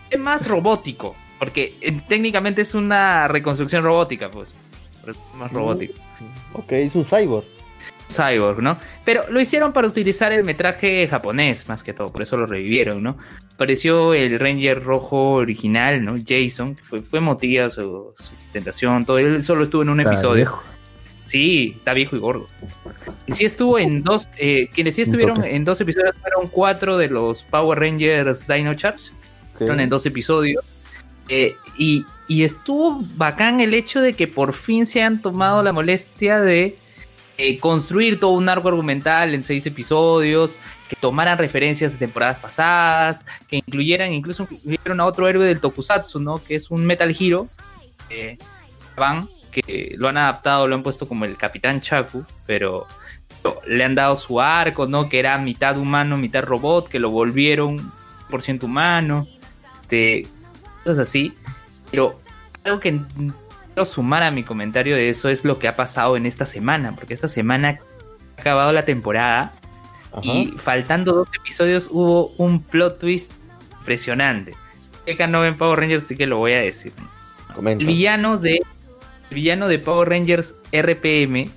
es más robótico, porque eh, técnicamente es una reconstrucción robótica, pues. Es más robótico. Ok, es un cyborg. Cyborg, ¿no? Pero lo hicieron para utilizar el metraje japonés, más que todo, por eso lo revivieron, ¿no? Apareció el Ranger rojo original, ¿no? Jason, que fue, fue motiva su, su tentación, todo. Él solo estuvo en un Está episodio. viejo. Sí, está viejo y gordo. Y sí estuvo en dos, eh, quienes sí estuvieron en dos episodios fueron cuatro de los Power Rangers Dino Charge, ok. fueron en dos episodios. Eh, y, y estuvo bacán el hecho de que por fin se han tomado la molestia de eh, construir todo un arco argumental en seis episodios, que tomaran referencias de temporadas pasadas, que incluyeran, incluso incluyeron a otro héroe del Tokusatsu, ¿no? Que es un Metal Hero, eh, Van, que lo han adaptado, lo han puesto como el Capitán Chaku, pero, le han dado su arco, ¿no? Que era mitad humano, mitad robot, que lo volvieron 100% humano, este, cosas así. Pero algo que quiero sumar a mi comentario de eso es lo que ha pasado en esta semana, porque esta semana ha acabado la temporada Ajá. y faltando dos episodios hubo un plot twist impresionante. Que no ven Power Rangers, sí que lo voy a decir. Comenta. El villano de el villano de Power Rangers RPM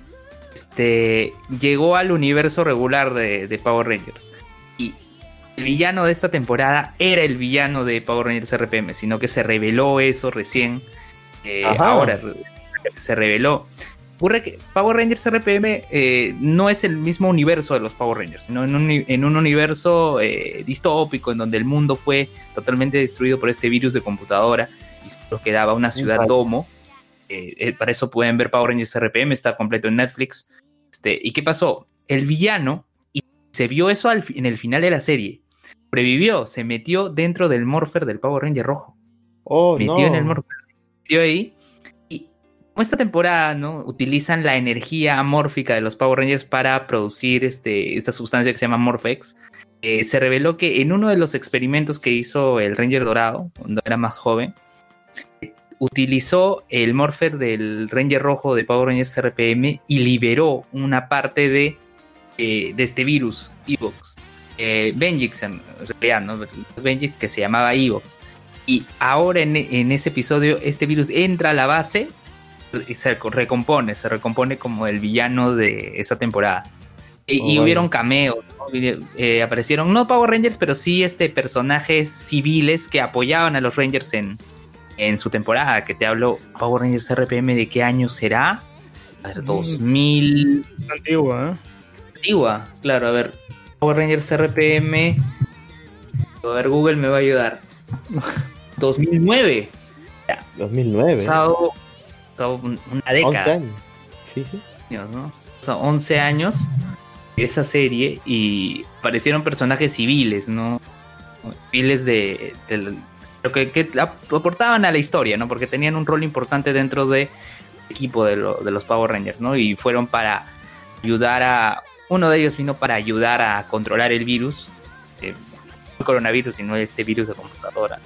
este, llegó al universo regular de, de Power Rangers. Y el villano de esta temporada era el villano de Power Rangers RPM, sino que se reveló eso recién. eh, ahora se reveló. Ocurre que Power Rangers RPM eh, no es el mismo universo de los Power Rangers, sino en un, uni- en un universo eh, distópico en donde el mundo fue totalmente destruido por este virus de computadora y solo quedaba una ciudad domo. Para eso pueden ver Power Rangers RPM, está completo en Netflix. Este, ¿Y qué pasó? El villano, se vio eso al en el final de la serie, previvió, se metió dentro del Morpher del Power Ranger rojo Oh, metió no. en el Morpher. Metió ahí. Y como esta temporada, ¿no? Utilizan la energía amórfica de los Power Rangers para producir este, esta sustancia que se llama Morphex. eh, se reveló que en uno de los experimentos que hizo el Ranger Dorado, cuando era más joven, utilizó el Morpher del Ranger Rojo de Power Rangers RPM y liberó una parte de, eh, de este virus, Evox. Eh, Benjix en realidad, ¿no? Benjix que se llamaba Evox. Y ahora en, en ese episodio este virus entra a la base y se recompone, se recompone como el villano de esa temporada. Y, Oh, y vaya. hubieron cameos, ¿no? Eh, aparecieron no Power Rangers, pero sí este personajes civiles que apoyaban a los Rangers en, en su temporada, que te hablo Power Rangers RPM de qué año será? A ver, Mm. 2000 Antigua, ¿eh? Antigua, claro, a ver, Power Rangers RPM, a ver, Google me va a ayudar. *laughs* 2009, 2009. pasado, pasado un- una 11 década. años. Sí, años, ¿no? O sea, 11 años de esa serie y aparecieron personajes civiles, ¿no? Civiles de, lo que, que ap- aportaban a la historia, ¿no? Porque tenían un rol importante dentro del equipo de, lo- de los Power Rangers, ¿no? Y fueron para ayudar a... Uno de ellos vino para ayudar a controlar el virus, eh, no el coronavirus, sino este virus de computadora.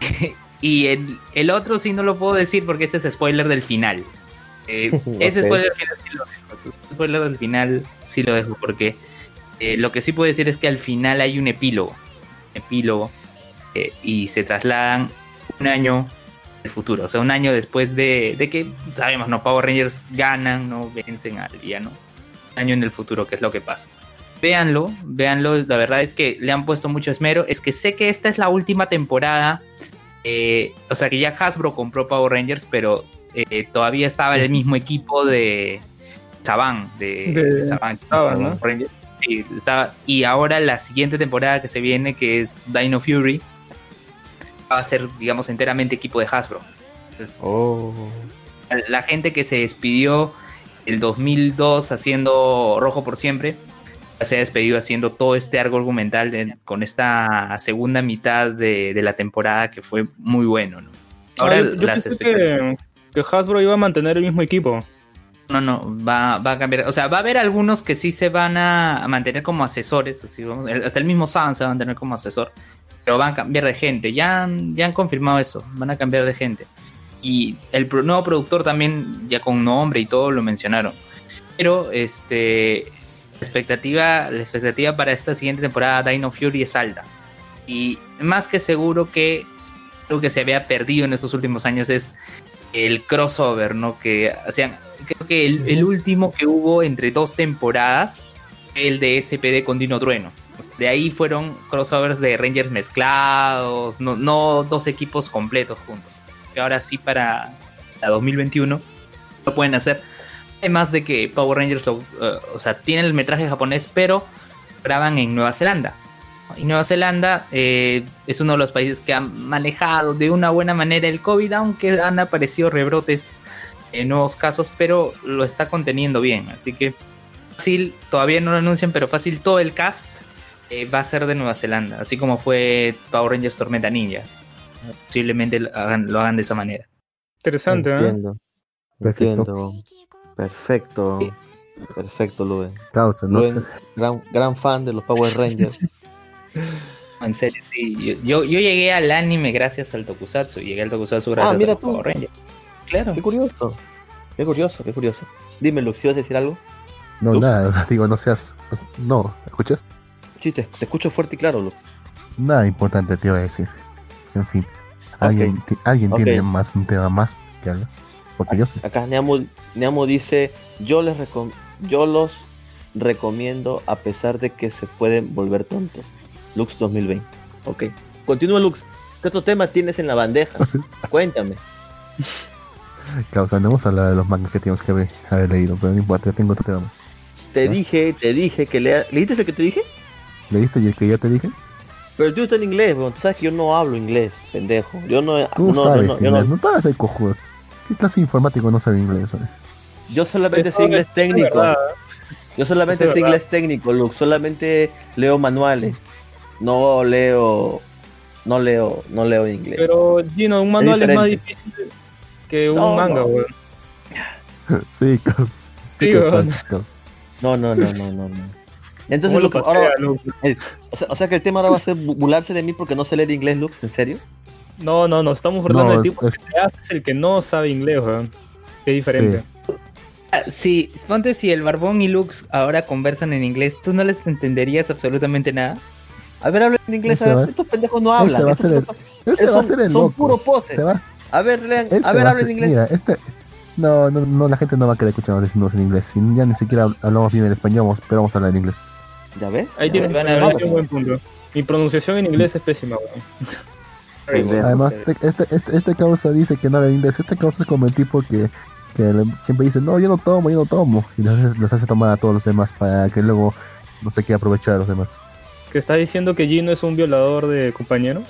*laughs* y el, el otro sí no lo puedo decir porque ese es spoiler del final. Eh, *laughs* ese spoiler del final sí lo dejo. ese spoiler del final sí lo dejo porque eh, lo que sí puedo decir es que al final hay un epílogo. Epílogo. eh, y se trasladan un año el futuro. O sea, un año después de, de que, sabemos, ¿no? Power Rangers ganan, ¿no? Vencen al villano. Año en el futuro, que es lo que pasa. Véanlo, véanlo. La verdad es que le han puesto mucho esmero. Es que sé que esta es la última temporada. eh, o sea, que ya Hasbro compró Power Rangers, pero eh, todavía estaba el mismo equipo de Saban. De, De de Saban, Saban, ¿no? Rangers. Sí, estaba. Y ahora la siguiente temporada que se viene, que es Dino Fury, va a ser, digamos, enteramente equipo de Hasbro. Entonces, Oh. la gente que se despidió el 2002 haciendo Rojo por Siempre, ya se ha despedido haciendo todo este arco argumental en- con esta segunda mitad de, de la temporada que fue muy bueno. ¿no? Ahora Ah, yo, las pensé que, que Hasbro iba a mantener el mismo equipo. No, no, va, va a cambiar. O sea, va a haber algunos que sí se van a, a mantener como asesores. así, vamos, hasta el mismo Sam se va a mantener como asesor. Pero van a cambiar de gente. Ya, han- ya han confirmado eso. Van a cambiar de gente. Y el nuevo productor también, ya con nombre y todo, lo mencionaron. Pero este la expectativa, la expectativa para esta siguiente temporada Dino Fury es alta. Y más que seguro que lo que se había perdido en estos últimos años es el crossover, ¿no? Que hacían, creo que el, el último que hubo entre dos temporadas, fue el de SPD con Dino Trueno. De ahí fueron crossovers de Rangers mezclados, no, no dos equipos completos juntos. Ahora sí para la 2021 lo pueden hacer. Además de que Power Rangers, eh, o sea, tienen el metraje japonés, pero graban en Nueva Zelanda. Y Nueva Zelanda eh, es uno de los países que han manejado de una buena manera el COVID, aunque han aparecido rebrotes en nuevos casos, pero lo está conteniendo bien. Así que fácil, todavía no lo anuncian, pero fácil todo el cast eh, va a ser de Nueva Zelanda, así como fue Power Rangers Tormenta Ninja. Posiblemente lo hagan, lo hagan de esa manera. Interesante, ¿eh? Perfecto. Entiendo. Perfecto. Sí. Perfecto, Luen. Causa, ¿no? Luen, gran, gran fan de los Power Rangers. *laughs* En serio, sí. Yo, yo, yo llegué al anime gracias al Tokusatsu. Llegué al Tokusatsu gracias Ah, mira a los tú. Power Rangers. Claro. qué curioso. Qué curioso, qué curioso. Dime, Lux, ¿sí vas a decir algo? No, ¿Tú? nada, *laughs* digo, no seas. No, ¿escuchas? Sí, te, te escucho fuerte y claro, Lux. Nada importante te iba a decir. En fin, alguien, alguien tiene más un tema más que hablar. Porque yo sé. Acá Neamo, Neamo dice, yo les recom- yo los recomiendo a pesar de que se pueden volver tontos. Lux 2020. Ok. Continúa Lux. ¿Qué otro tema tienes en la bandeja? *laughs* Cuéntame. Causa, no vamos a hablar de los mangas que tenemos que haber, haber leído, pero no importa, yo tengo otro tema más. Te dije, te dije que lea... ¿Leíste el que te dije? ¿Leíste y el que yo te dije? Pero tú estás en inglés, weón. Tú sabes que yo no hablo inglés, pendejo. Yo no... Tú no, yo sabes no- yo, inglés, no- no, te hagas el cojudo. ¿Qué clase de informático no sabe inglés? eh? yo solamente sé inglés técnico. verdad. Yo solamente sé inglés técnico, Lux. Solamente leo manuales. No leo... No leo, no leo inglés. Pero, Gino, un manual es, más difícil que un No, manga, no. weón. *laughs* Sí, causa. Sí, ¿Qué te weón. pasa, causa? No, no, no, no, no, no. Entonces, ¿Cómo lo Lux, pasea, ahora, o, sea, o sea que el tema ahora va a ser bu- burlarse de mí porque no sé leer inglés, Lux, ¿en serio? No, no, no, estamos burlando No, del tipo es- que te hace el que no sabe inglés, weón. Qué diferente. Ah, Sí, ponte si el Barbón y Lux ahora conversan en inglés, ¿tú no les entenderías absolutamente nada? A ver, hablen en inglés, a va- ver, estos pendejos no Ese hablan. va a el- Él se Son- va a hacer el son loco. puro pose. Se va, A ver, lean, él a ver, va a hablen hacer- inglés. Mira, este. No, no, no, la gente no va a querer escucharnos decirnos en inglés. Ya ni siquiera hablamos bien el español, vamos- pero vamos a hablar en inglés. ¿Ya ves? Ahí tienes un buen punto. Mi pronunciación en inglés es pésima, weón. Además, este, este, este, este causa dice que no habla inglés. Este causa es como el tipo que, que siempre dice, no, yo no tomo, yo no tomo. Y los hace, los hace tomar a todos los demás para que luego no se quiera aprovechar a los demás. ¿Que estás diciendo que Gino es un violador de compañeros?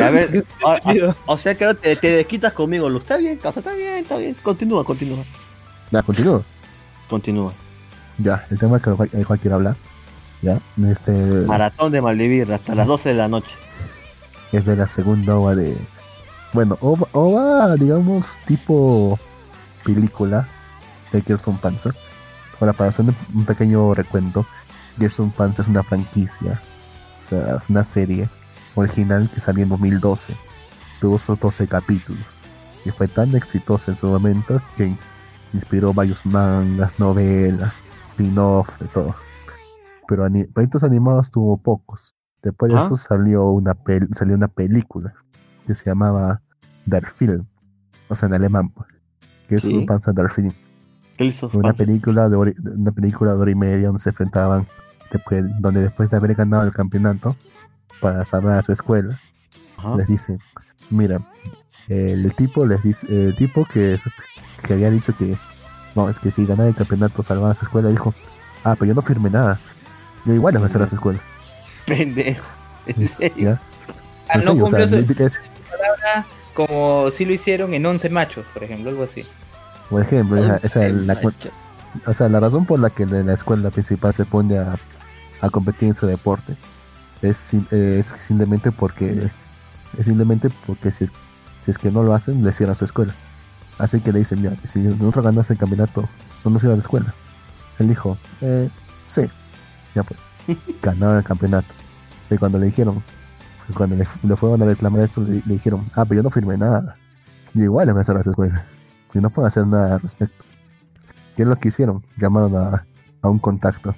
A ver, *laughs* o sea que te, te desquitas conmigo, Luz. Está bien, causa, está bien, está bien. Continúa, continúa. Ya, continúo. Continúa. Ya, el tema que el cual quiero hablar. Ya, este. Maratón de Maldivir hasta las 12 de la noche. es de la segunda ova de. Bueno, ova, ova, digamos, tipo película de Gerson Panzer. Ahora, para hacer un- pequeño recuento, Gerson Panzer es una franquicia, o sea, es una serie original que salió en 2012. Tuvo sus 12 capítulos y fue tan exitosa en su momento que inspiró varios mangas, novelas, spin-off, de todo. Pero ani- proyectos animados tuvo pocos. Después de ¿Ah? eso salió una, pel- salió una película que se llamaba Der Film, o sea, en alemán. Que es Sí. un Panzer Der Film. ¿Qué hizo? Una película de hora, una película de hora y media donde se enfrentaban, después, donde después de haber ganado el campeonato para salvar a su escuela, les dice, mira, el tipo les dice, el tipo que, que había dicho que no, es que si ganaba el campeonato salvaba a su escuela, dijo, ah, pero yo no firmé nada. Yo igual les voy a hacer a su escuela. Pendejo. ¿En serio? ¿ya? Ah, En no serio, o sea, cumplió su li- li- es- palabra como si lo hicieron en 11 machos, por ejemplo, algo así. por ejemplo, esa- esa es la, cu- Macho. o sea, la razón por la que la la escuela principal se pone a, a competir en su deporte es, eh, es simplemente porque es simplemente porque si es, si es que no lo hacen, le cierran su escuela. Así que le dicen, mira, si nosotros ganamos el campeonato, no nos cierran la escuela. Él dijo, eh, sí, ya pues, *laughs* ganaron el campeonato. Y cuando le dijeron, cuando le, le fueron a reclamar eso, le, le dijeron, ah, pero yo no firmé nada. Y igual le van a cerrar su escuela. Y no pueden hacer nada al respecto. ¿Qué es lo que hicieron? Llamaron a, a un contacto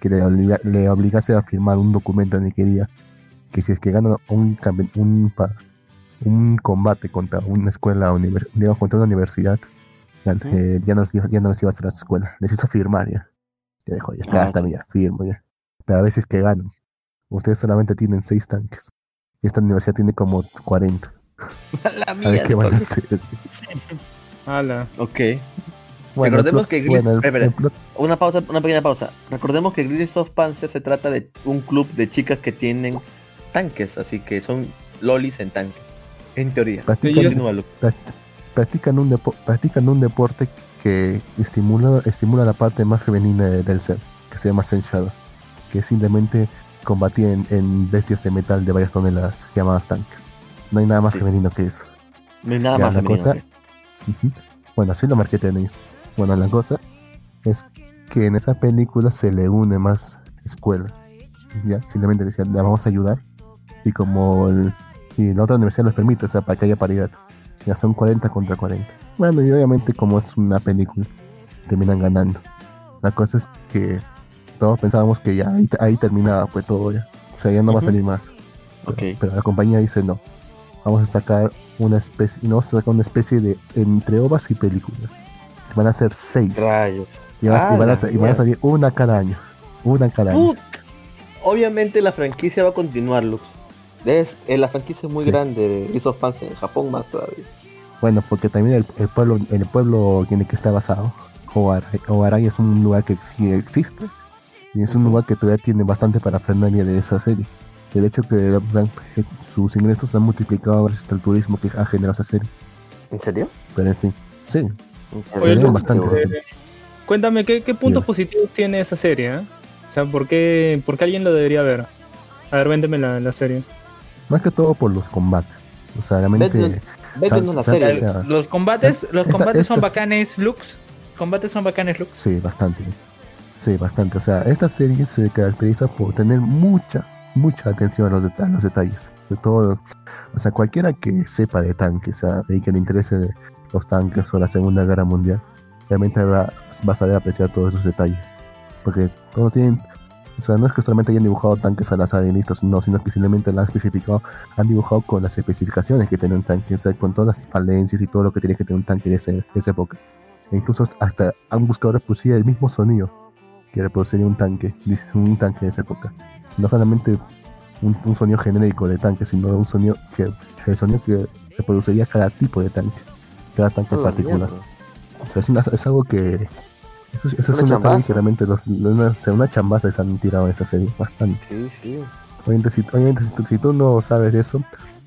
que le, obliga- le obligase a firmar un documento en el que si es que ganan un, un, un combate contra una escuela, digamos, contra una universidad, ya, eh, ya, no, ya no les iba a hacer a su escuela. Les hizo firmar ya. Ya dijo, ya está, Ah, está bien, firmo ya. Pero a veces que ganan. Ustedes solamente tienen seis tanques. Y esta universidad tiene como 40. *laughs* La A ver mía. qué van a hacer. *laughs* Ala. Ok. Bueno, Recordemos que Gris- bueno, el- espera, espera. el plot- Una pausa, una pequeña pausa. Recordemos que Gris of Panzer se trata de un club de chicas que tienen tanques, así que son lolis en tanques. En teoría. practican, un, depo- practican un deporte que estimula, estimula la parte más femenina de- del ser, que se llama Zen Shadow, que es simplemente combatir en, en bestias de metal de varias toneladas, llamadas tanques. No hay nada más Sí. femenino que eso. No hay nada Ya, más la femenino cosa- que-. Bueno, así lo marketean ellos. Bueno, la cosa es que en esa película se le une más escuelas. Ya, simplemente decían, la vamos a ayudar. Y como el- y la otra universidad les permite, o sea, para que haya paridad. Ya son 40 contra 40. Bueno, y obviamente como es una película, terminan ganando. La cosa es que todos pensábamos que ya ahí, ahí terminaba pues todo ya. O sea, ya no va a salir más. Pero, pero la compañía dice no. Vamos a sacar una especie, no, vamos a sacar una especie de entre ovas y películas. Van a ser seis. Rayos. Y, van a- Ah, y van, a, la sa- y van a mierda. salir una cada año. Una cada año. Put- Obviamente la franquicia va a continuar, Lux. Es, eh, la franquicia es muy Sí. grande de Gris of Panzer, en Japón más todavía. Bueno, porque también el, el pueblo el pueblo tiene que estar basado. Oaray es un lugar que sí existe. Y es un lugar que todavía tiene bastante parafernalia de esa serie. El hecho que han- sus ingresos se han multiplicado gracias al turismo que ha generado esa serie. ¿En serio? Pero en fin, sí. Oye, bastante eh. Cuéntame, ¿qué, qué puntos positivos tiene esa serie? eh? O sea, ¿por qué, por qué alguien lo debería ver? A ver, véndeme la, la serie. Más que todo por los combates. O sea, realmente. Vete- Vete en Sal- una serie. o sea, Los combates, los Esta- combates son estas- bacanes, Lux. Combates son bacanes, Lux. Sí, bastante. Sí, bastante. O sea, esta serie se caracteriza por tener mucha, mucha atención a los, det- a los detalles. De todo, o sea, cualquiera que sepa de tanques o sea, y que le interese los tanques o la Segunda Guerra Mundial, realmente va, va a saber apreciar todos esos detalles. Porque todo tienen, o sea, no es que solamente hayan dibujado tanques al azar y listos, no, sino que simplemente lo han especificado, han dibujado con las especificaciones que tiene un tanque, o sea, con todas las falencias y todo lo que tiene que tener un tanque de, ese- de esa época. E incluso hasta han buscado reproducir el mismo sonido que reproduciría un tanque, un tanque de esa época. No solamente un, un sonido genérico de tanque, sino un sonido que el sonido que reproduciría cada tipo de tanque, cada tanque en la particular. O sea, es, una- es algo que. Eso, es- eso es Una una chambaza. que realmente los, una, una chambaza se han tirado en esa serie, bastante. Sí, sí. Obviamente, si, obviamente si, tú, si tú no sabes de eso,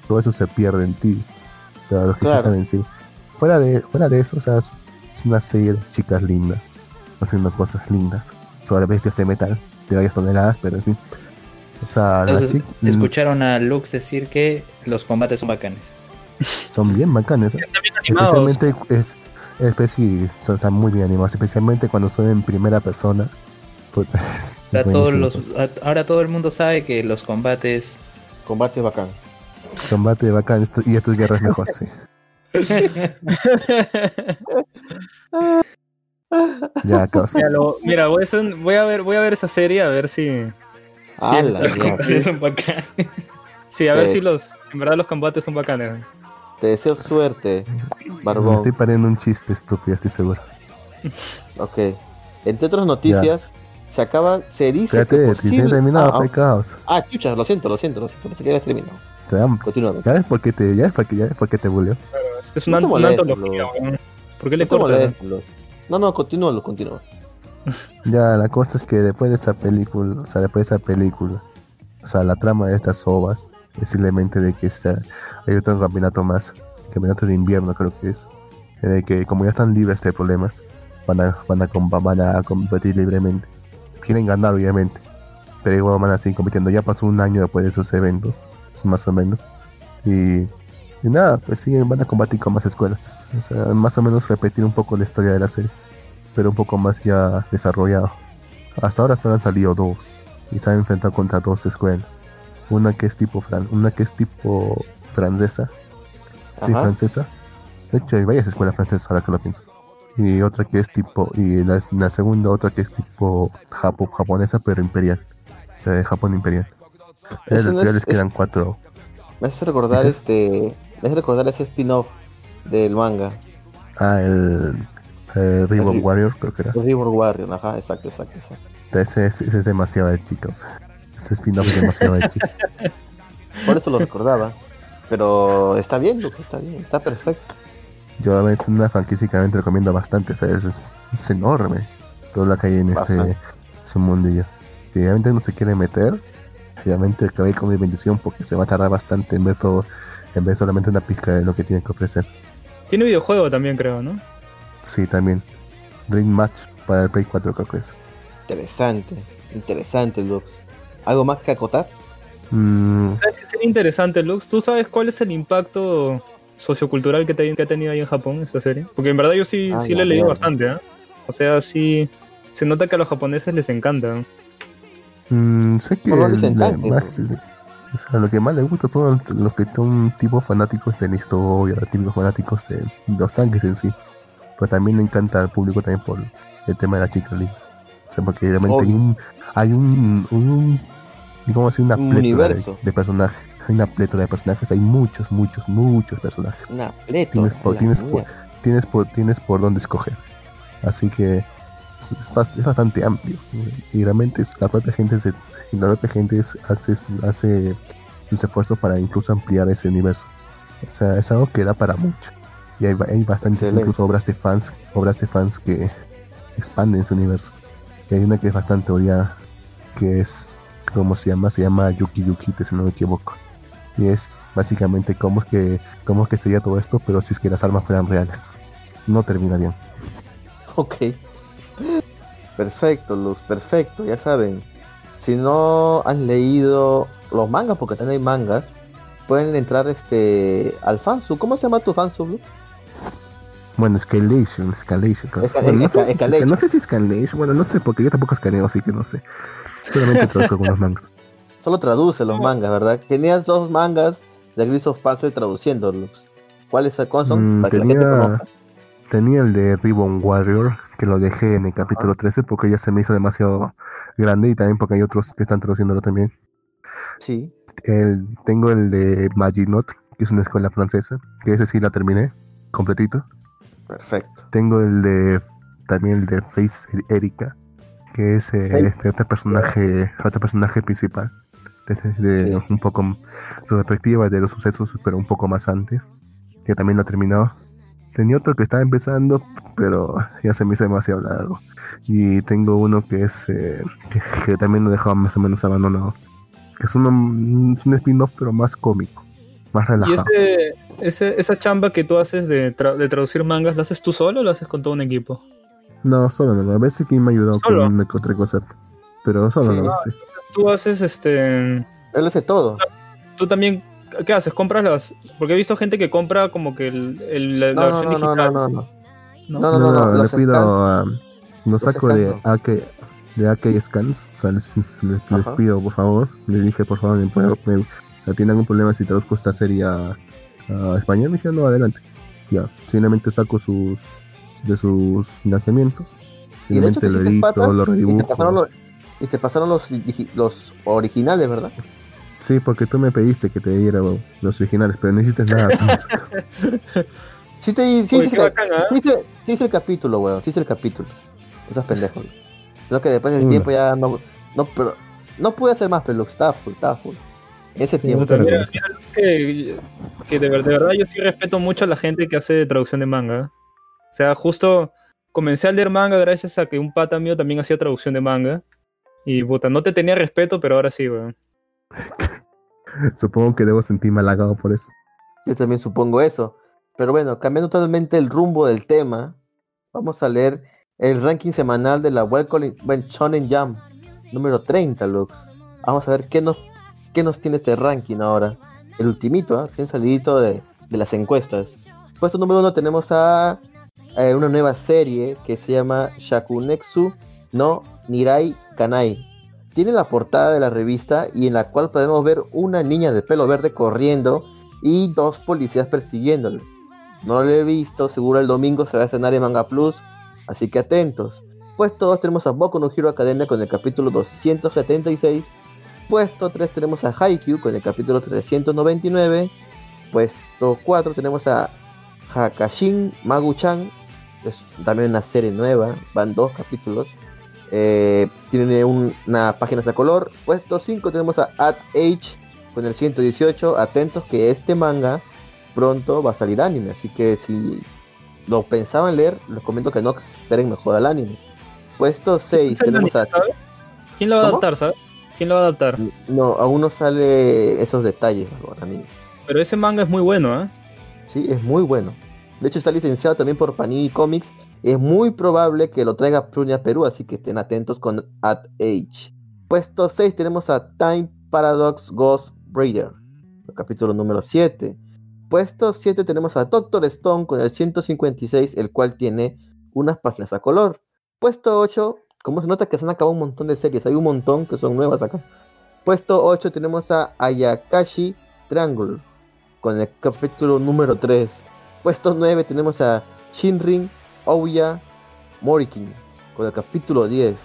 todo eso se pierde en ti. Pero los que Claro. sí saben, sí. Fuera de, fuera de eso, o sea, es, es una serie de chicas lindas, haciendo cosas lindas, sobre bestias de metal de varias toneladas, pero en fin. O sea, Entonces, chi- escucharon a Lux decir que los combates son bacanes. son bien bacanes. ¿eh? Especialmente es, son, están muy bien animados, especialmente cuando son en primera persona. Puta, *laughs* es Ahora, todos los, ahora todo el mundo sabe que los combates Combate bacán. Combate bacán esto- y esto es guerra es mejor, sí. *laughs* Ya, causa. Ya, lo- mira, voy a, hacer un- voy a ver, voy a ver esa serie a ver si, A la los combates son bacanes. *laughs* sí, a ver Eh. si los, en verdad los combates son bacanes. Te deseo suerte, Me Barbón. estoy pariendo un chiste estúpido, estoy seguro. *laughs* Ok. Entre otras noticias, se acaba, se dice Espérate, que si posible... terminado, ah, fue caos. ah, ah, chucha, lo siento, lo siento, lo siento. Pensé que habías terminado. Continúa. ¿Ya ves por qué te, ya ves por qué, ya ves por qué te buleo? Este es No una, antología, weón. ¿Por qué le No lo- No, no, continúalo, continúa. *laughs* Ya, la cosa es que después de esa película, o sea, después de esa película, o sea, la trama de estas ovas es simplemente de que está, hay otro campeonato más, campeonato de invierno creo que es, en el que como ya están libres de problemas, van a, van a, van a competir libremente. Quieren ganar obviamente, pero igual van a seguir compitiendo. Ya pasó un año después de esos eventos, más o menos, y, y nada, pues sí, van a combatir con más escuelas, o sea, más o menos repetir un poco la historia de la serie pero un poco más ya desarrollado. Hasta ahora solo han salido dos y se han enfrentado contra dos escuelas. Una que es tipo fran una que es tipo francesa. Sí, francesa. De hecho, hay varias escuelas francesas ahora que lo pienso. Y otra que es tipo, y la, la segunda otra que es tipo Japo, japonesa, pero imperial. O sea, de Japón imperial. Eso Es, no es- les es- quedan cuatro. Me hace recordar ¿Ese? este. Me hace recordar ese spin-off del manga. Ah, el, el Ribbon El Ri- Warrior, creo que era. El River Warrior, ajá, exacto, exacto, exacto. Ese, es- ese es demasiado de chicos. Ese spin-off es demasiado de chicos. Por eso lo recordaba. Pero está bien, Luke, está bien, está perfecto. Yo es una franquicia que realmente recomiendo bastante, o sea, es, es enorme todo lo que hay en este Bastante. su mundillo. Si realmente no se quiere meter, realmente acabé con mi bendición porque se va a tardar bastante en ver todo, en ver solamente una pizca de lo que tiene que ofrecer. Tiene videojuego también, creo, ¿no? Sí, también. Dream Match para el Play 4 creo que es. Interesante, interesante, Luke. ¿Algo más que acotar? Mm, ¿Sabes qué sería interesante, Lux? ¿Tú sabes cuál es el impacto sociocultural que, te- que ha tenido ahí en Japón esta serie? Porque en verdad yo sí, Ah, sí la le he leído bastante, ¿ah? O sea, sí se nota que a los japoneses les encanta. mm, sé que No lo dicen la- tanto, más- o sea, lo que más les gusta son los que son tipos fanáticos de la historia, típicos fanáticos de los tanques en sí. Pero también le encanta al público también por el tema de las chicas lindas. O sea, porque realmente hay un, hay un, un digamos así, una Un plétora de, de personajes. Hay una plétora de personajes, hay muchos, muchos, muchos personajes. Una plétora. Tienes por- tienes por-. Tienes por, tienes por dónde escoger. Así que es, es bast- es bastante amplio. Y realmente es- la propia gente se, y la propia gente es- hace, hace sus esfuerzos para incluso ampliar ese universo. O sea, es algo que da para mucho. Y hay, hay bastantes Excelente. incluso obras de fans, obras de fans que expanden ese universo. Y hay una que es bastante odiada, que es, ¿cómo se llama? Se llama Yuki Yukite, si no me equivoco. Y es básicamente cómo es que, cómo es que sería todo esto, pero si es que las armas fueran reales. No termina bien. Ok. Perfecto, Luz, perfecto, ya saben. Si no han leído los mangas, porque también hay mangas, pueden entrar este al fansub. ¿Cómo se llama tu fansub, Luz? Bueno, Escalation, Escalation. Esca- Bueno, no, sé, esca- escalation. no sé si Escalation, bueno, no sé, porque yo tampoco escaneo, así que no sé. Solamente traduzco algunos mangas. *laughs* solo traduce los No. mangas, ¿verdad? Tenías dos mangas de Gris of Panzer traduciéndolos. ¿Cuáles son? Mm, Para que la gente tenía, conozca. tenía el de Ribbon Warrior, que lo dejé en el capítulo 13 porque ya se me hizo demasiado grande y también porque hay otros que están traduciéndolo también. Sí. El, tengo el de Maginot, que es una escuela francesa, que ese sí la terminé, completito. Perfecto. Tengo el de también el de Face Erika, que es eh, este otro personaje, otro personaje principal. De, de Sí. un poco su perspectiva de los sucesos, pero un poco más antes, que también lo he terminado. Tenía otro que estaba empezando, pero ya se me hizo demasiado largo. Y tengo uno que es eh, que, que también lo he dejado más o menos abandonado. Que es, uno, es un spin-off, pero más cómico, más Y relajado. ese, ese, esa chamba que tú haces de, tra- de traducir mangas, ¿la haces tú solo o la haces con todo un equipo? No, solo no. A veces que me ha ayudado ¿Solo? con una otra cosa. Pero solo Sí. no. sí. Tú haces este. Él hace todo. Tú también. ¿Qué haces? ¿Compras las.? Porque he visto gente que compra como que el, el- la, No, no, versión no, no, digital. no, no, no. ¿no? No, no, No, no, no, le pido a. Lo los saco de AK, de AK Scans. O sea, les, les- pido, por favor. Les dije, por favor, ¿me, puedo- me- ¿no tienen algún problema si traduzco esta serie a, a español? Me dijeron, no, adelante. Ya, simplemente saco sus. de sus hecho Simplemente te lo edito, lo y te redibujo. pasaron los, y te pasaron los, los originales, ¿verdad? Sí, porque tú me pediste que te diera los originales, pero no hiciste nada. *laughs* *laughs* Sí, te, sí, qué el- bacán, ¿ah? sí hice- sí hice el capítulo, weón. Sí hice el capítulo. Esos pendejos. *laughs* Creo que después del tiempo ya no, no, pero no pude hacer más, pero estaba full, estaba full. Ese Sí, tiempo. no te pero- Mira, mira, que, que de, de verdad yo sí respeto mucho a la gente que hace traducción de manga. O sea, justo comencé a leer manga gracias a que un pata mío también hacía traducción de manga. Y puta, no te tenía respeto, pero ahora sí, weón. *laughs* Supongo que debo sentirme halagado por eso. Yo también supongo eso. Pero bueno, cambiando totalmente el rumbo del tema, vamos a leer el ranking semanal de la Welcome Shonen Jam, número 30, Lux. Vamos a ver qué nos, qué nos tiene este ranking ahora. El ultimito, ¿ah? recién salidito de, de las encuestas. Puesto número uno tenemos a eh, una nueva serie que se llama Shakunexu no Nirai Kanai. Tiene la portada de la revista y en la cual podemos ver una niña de pelo verde corriendo y dos policías persiguiéndole. No lo he visto, seguro el domingo se va a estrenar en Manga Plus, así que atentos. Puesto 2 tenemos a Boku no Hero Academia con el capítulo 276. Puesto 3 tenemos a Haikyuu con el capítulo 399. Puesto 4 tenemos a Hakashin Magu-chan, es también una serie nueva, van dos capítulos. Eh, tiene un- una página de color. Puesto 5 tenemos a At Age con el 118. Atentos que este manga pronto va a salir anime. Así que si lo pensaban leer, les comento que no, que esperen mejor al anime. Puesto 6 tenemos a... ¿Quién lo va a adaptar, sabes? ¿Quién lo va a adaptar? No, aún no sale esos detalles ahora, amigo. Pero ese manga es muy bueno, ¿eh? Sí, es muy bueno. De hecho, está licenciado también por Panini Comics. Es muy probable que lo traiga Prunia Perú, así que estén atentos con At Age. Puesto 6 tenemos a Time Paradox Ghost Breeder, el capítulo número 7. Puesto 7 tenemos a Doctor Stone con el 156, el cual tiene unas páginas a color. Puesto 8, como se nota que se han acabado un montón de series, hay un montón que son nuevas acá. Puesto 8 tenemos a Ayakashi Triangle con el capítulo número 3. Puesto 9 tenemos a Shinrin Ouya Morikin con el capítulo 10.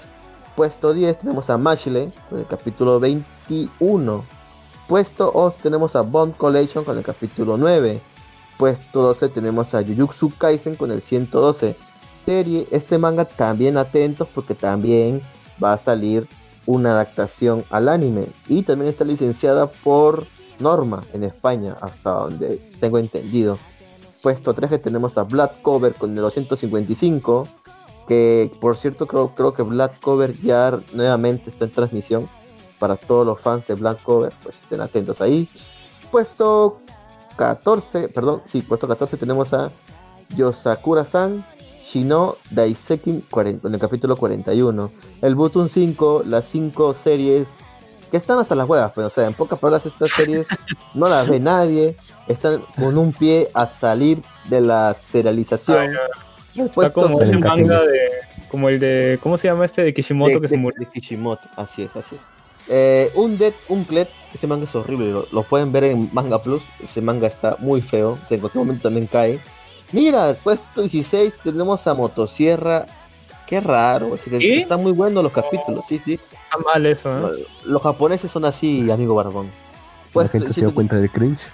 Puesto 10 tenemos a Mashle con el capítulo 21. Puesto 11 tenemos a Bond Collection con el capítulo 9. Puesto 12 tenemos a Jujutsu Kaisen con el 112. Este manga también atentos porque también va a salir una adaptación al anime y también está licenciada por Norma en España, hasta donde tengo entendido. Puesto 13 tenemos a Black Cover con el 255, que por cierto creo, creo que Black Cover ya nuevamente está en transmisión para todos los fans de Black Cover, pues estén atentos ahí. Puesto 14, perdón, sí, puesto 14 tenemos a Yosakura-san Shino Daisekin 40, en el capítulo 41. El Button 5, las 5 series que están hasta las huevas, pero o sea, en pocas palabras estas series no las ve nadie, están con un pie a salir de la serialización. Está como ese 30. manga de. Como el de. ¿Cómo se llama este de Kishimoto de, que se murió? de Kishimoto, así es, así es. Eh, un Dead Unclet, ese manga es horrible, lo, lo pueden ver en Manga Plus, ese manga está muy feo, en cualquier momento también cae. Mira, puesto 16 tenemos a Motosierra, qué raro, que ¿Qué? están muy buenos los capítulos, sí, sí. Está mal eso, ¿eh? Los japoneses son así, amigo Barbón. La Puesto gente se dio 17 cuenta del cringe.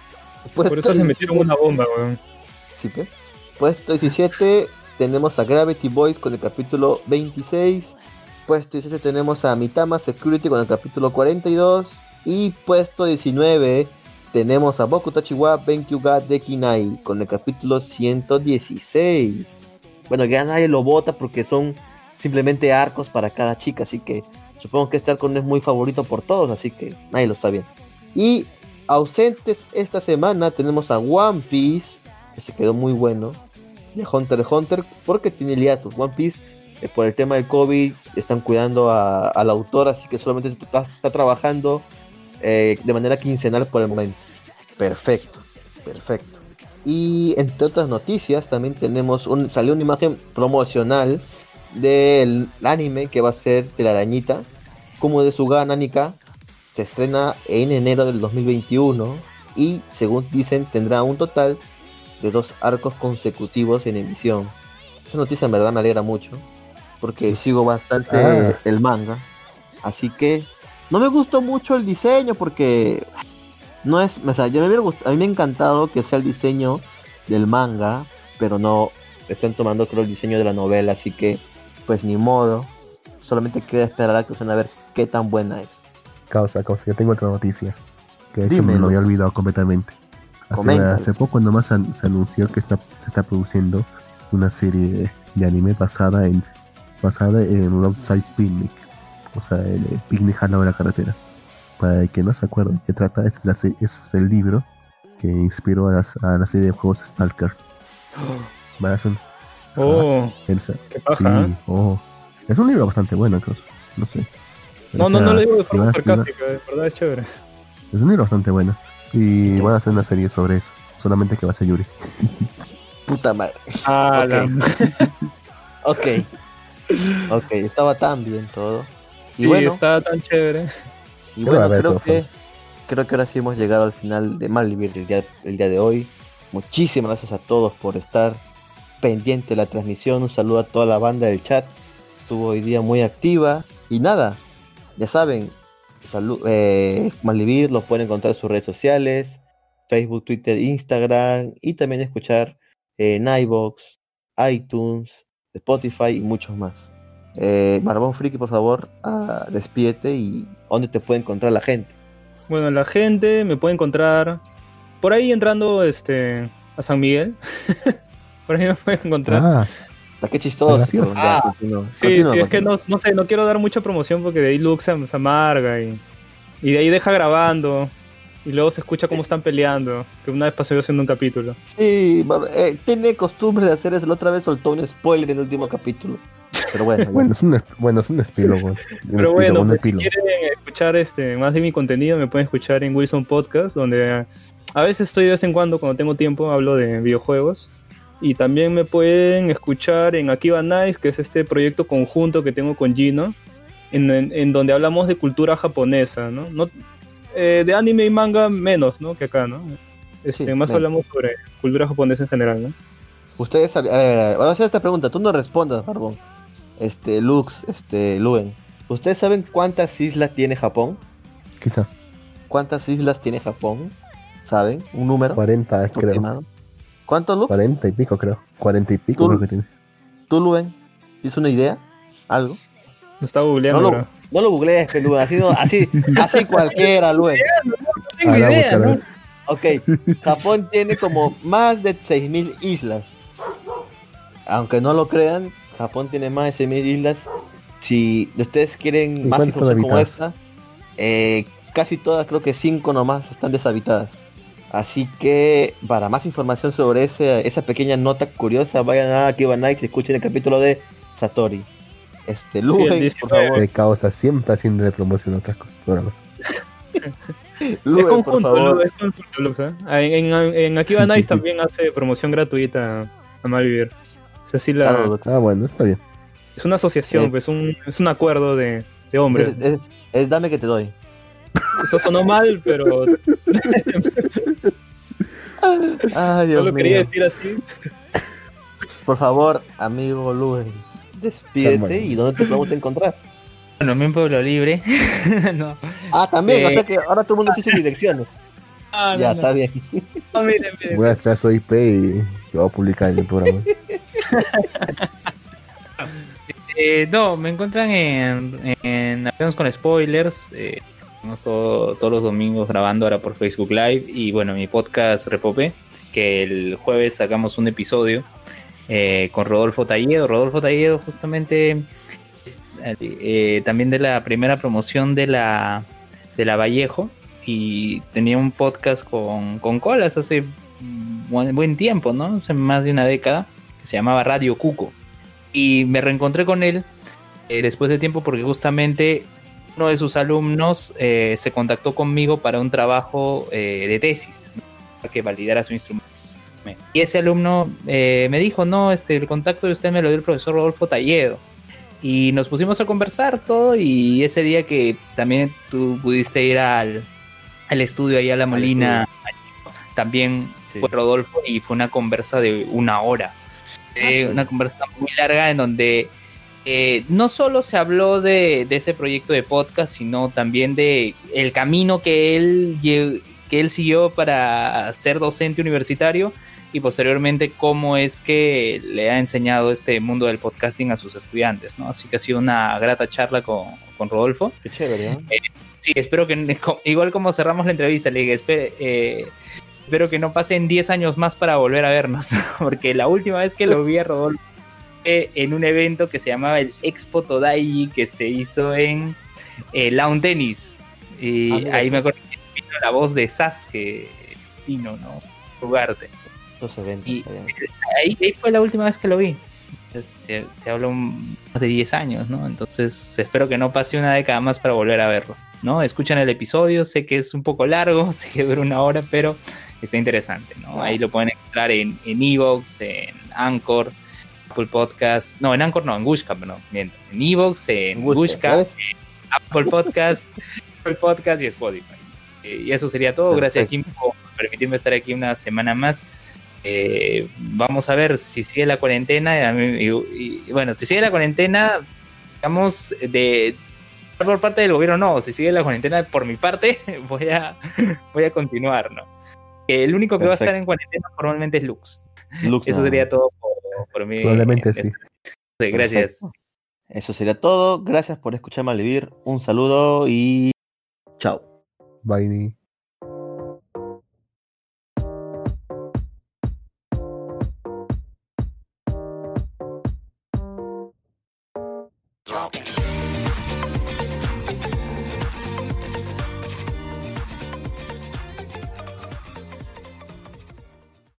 puesto Por eso se metieron 17 una bomba, weón. Sí, pe. Puesto 17 tenemos a Gravity Boys con el capítulo 26. Puesto 17 tenemos a Mitama Security con el capítulo 42. Y puesto 19 tenemos a Boku Tachiwa Benkyu ga Dekinai con el capítulo 116. Bueno, ya nadie lo vota porque son simplemente arcos para cada chica, así que supongo que este arco no es muy favorito por todos, así que nadie lo está bien. Y ausentes esta semana tenemos a One Piece, que se quedó muy bueno, y a Hunter x Hunter, porque tiene hiatus. One Piece, eh, por el tema del COVID, están cuidando al autor, así que solamente está trabajando eh, de manera quincenal por el momento. Perfecto, perfecto. Y entre otras noticias, también tenemos un, salió una imagen promocional del anime que va a ser de la arañita, como de Suga Nanika, se estrena en enero del 2021 y según dicen tendrá un total de dos arcos consecutivos en emisión. Esa noticia en verdad me alegra mucho porque sigo bastante Ah. el manga. Así que no me gustó mucho el diseño porque no es, o sea, yo me hubiera gust- a mí me ha encantado que sea el diseño del manga, pero no están tomando creo el diseño de la novela, así que pues ni modo. Solamente queda esperar a que usen a ver qué tan buena es. Causa, causa, yo tengo otra noticia. Que de hecho Dímelo. me lo había olvidado completamente. Hace, poco nomás an- se anunció que está, se está produciendo una serie de anime basada en basada en Roadside Picnic. O sea, el, eh, picnic al lado de la carretera. Para el que no se acuerde de qué trata, es, la, se- es el libro que inspiró a, las- a la serie de juegos Stalker. Va a ser- Oh, el qué paja. sí, ¿eh? oh. Es un libro bastante bueno, incluso. No sé. No, no, sea, no lo digo de forma sarcástica, verdad es chévere. Es un libro bastante bueno. Y van a hacer una serie sobre eso. Solamente que va a ser Yuri. *laughs* Puta madre. Ah, Ok. la- *laughs* Ok. Ok, estaba tan bien todo. Y sí, bueno, está tan chévere. y bueno ver creo que creo que ahora sí hemos llegado al final de Malvivir el día, el día de hoy. Muchísimas gracias a todos por estar pendiente de la transmisión. Un saludo a toda la banda del chat. Estuvo hoy día muy activa. Y nada, ya saben, salud, eh, Malvivir lo pueden encontrar en sus redes sociales, Facebook, Twitter, Instagram y también escuchar en iBox, iTunes, Spotify y muchos más. Eh, Barbón Friki, por favor, ah, despídete y dónde te puede encontrar la gente. Bueno, la gente me puede encontrar por ahí entrando este a San Miguel. *laughs* por ahí me puede encontrar. Ah, Ah, qué chistoso. Ah, sí, sí, es que no, no sé, no quiero dar mucha promoción porque de ahí Luke se, se amarga y, y de ahí deja grabando. Y luego se escucha cómo están peleando. Que una vez pasó yo haciendo un capítulo. Sí, eh, tiene costumbre de hacer eso. La otra vez soltó un spoiler en el último capítulo. *laughs* Pero bueno, bueno, es un, bueno, es un epílogo. *laughs* Un Pero epílogo, bueno, un pues, si quieren escuchar este, más de mi contenido, me pueden escuchar en Wilson Podcast, donde a, a veces estoy de vez en cuando, cuando tengo tiempo, hablo de videojuegos. Y también me pueden escuchar en Akiba Nice, que es este proyecto conjunto que tengo con Gino, en, en- en donde hablamos de cultura japonesa, ¿no? no eh, de anime y manga menos, ¿no? Que acá, ¿no? Este, Sí, más menos. hablamos sobre cultura japonesa en general, ¿no? ustedes saben. A ver, a ver, voy a hacer esta pregunta. Tú no respondas, Barbón. Este, Lux, este, Luen. ¿Ustedes saben cuántas islas tiene Japón? Quizá ¿Cuántas islas tiene Japón? ¿Saben? ¿Un número? 40, creo. ¿Cuántos, Lux? 40 y pico, creo. 40 y pico Tú- creo que tiene. ¿Tú, Luen? ¿Tienes una idea? ¿Algo? Lo estaba googleando, No lo, no lo googlees, Luen. Así, no- así, así *laughs* cualquiera, Luen. tengo Ahora idea, ¿no? Ok, Japón tiene como más de 6.000 islas. Aunque no lo crean, Japón tiene más de 6.000 islas. Si ustedes quieren ¿Y más información como habitadas? esta, eh, casi todas, creo que 5 nomás están deshabitadas. Así que para más información sobre ese, esa pequeña nota curiosa, vayan a Akiba Nights y escuchen el capítulo de Satori. Este, Luen, por 19. favor. Que causa siempre haciéndole promoción a otras cosas. programas. *laughs* Luen, es por conjunto, favor. Lu- es conjunto, Lux, ¿eh? Ah, En, en, en Akiba Sí, sí, Nice sí. también hace promoción gratuita a Malvivir. Es la, Claro, Ah, bueno, está bien. es una asociación, Eh. pues un, es un acuerdo de, de hombres. es, es- es dame que te doy. Eso sonó mal, pero *laughs* Ay, no Dios lo quería mío. decir así. Por favor, amigo Luis, despídete y dónde te podemos encontrar. Bueno, en Pueblo Libre. *laughs* no. Ah, también, Sí. o sea que ahora todo el mundo tiene sus direcciones. Ah, ya, no, no. está bien. No, miren, miren. Voy a traer su IP y lo voy a publicar en el programa. *laughs* *laughs* Eh, no, me encuentran en, en con Spoilers. Eh, estamos todo- todos los domingos grabando ahora por Facebook Live. Y bueno, mi podcast Repope, que el jueves sacamos un episodio eh, con Rodolfo Talledo. Rodolfo Talledo, justamente también de la primera promoción de la, de la Vallejo. Y tenía un podcast con, con Colas hace buen, buen tiempo, ¿no? Hace más de una década, se llamaba Radio Cuco. Y me reencontré con él eh, después de tiempo porque justamente uno de sus alumnos eh, se contactó conmigo para un trabajo eh, de tesis ¿no? para que validara su instrumento. Y ese alumno me dijo no este el contacto de usted me lo dio el profesor Rodolfo Talledo y nos pusimos a conversar todo y ese día que también tú pudiste ir al, al estudio ahí a la Molina también Sí. fue Rodolfo y fue una conversa de una hora eh, una conversación muy larga en donde eh, no solo se habló de, de ese proyecto de podcast, sino también de el camino que él, que él siguió para ser docente universitario y posteriormente cómo es que le ha enseñado este mundo del podcasting a sus estudiantes, ¿no? Así que ha sido una grata charla con, con Rodolfo. Qué chévere, ¿no? Sí, espero que, *laughs* igual como cerramos la entrevista, le dije, "Espe- eh, espero que no pasen 10 años más para volver a vernos, *laughs* porque la última vez que lo vi a Rodolfo fue en un evento que se llamaba el Expo Todai, que se hizo en eh, Lawn Tennis. Y Ah, ahí me acuerdo que vino la voz de Sasuke, vino, ¿no? Jugarte. Eventos. Y-. Ahí, ahí fue la última vez que lo vi. Entonces, Te, te hablo más de 10 años, ¿no? Entonces espero que no pase una década más para volver a verlo, ¿no? Escuchan el episodio, sé que es un poco largo, *laughs* sé que dura una hora, pero está interesante, ¿no? Ahí lo pueden encontrar en en Evox, en Anchor, Apple Podcast, no, en Anchor no, en Gushka, no, miento, en Evox, en ¿sabes? Apple Podcast, *laughs* Apple Podcast y Spotify. Eh, y eso sería todo. Gracias, Kim, por permitirme estar aquí una semana más. Eh, vamos a ver si sigue la cuarentena. mí- y, y, bueno, si sigue la cuarentena, digamos, de por parte del gobierno, no. Si sigue la cuarentena por mi parte, *laughs* voy a, voy a continuar, ¿no? El único que va a estar en cuarentena formalmente es Lux. Lux, Eso no. sería todo por, por mí. Probablemente en sí. Sí, gracias. Perfecto. Eso sería todo. Gracias por escucharme al vivir. Un saludo y chao. Bye.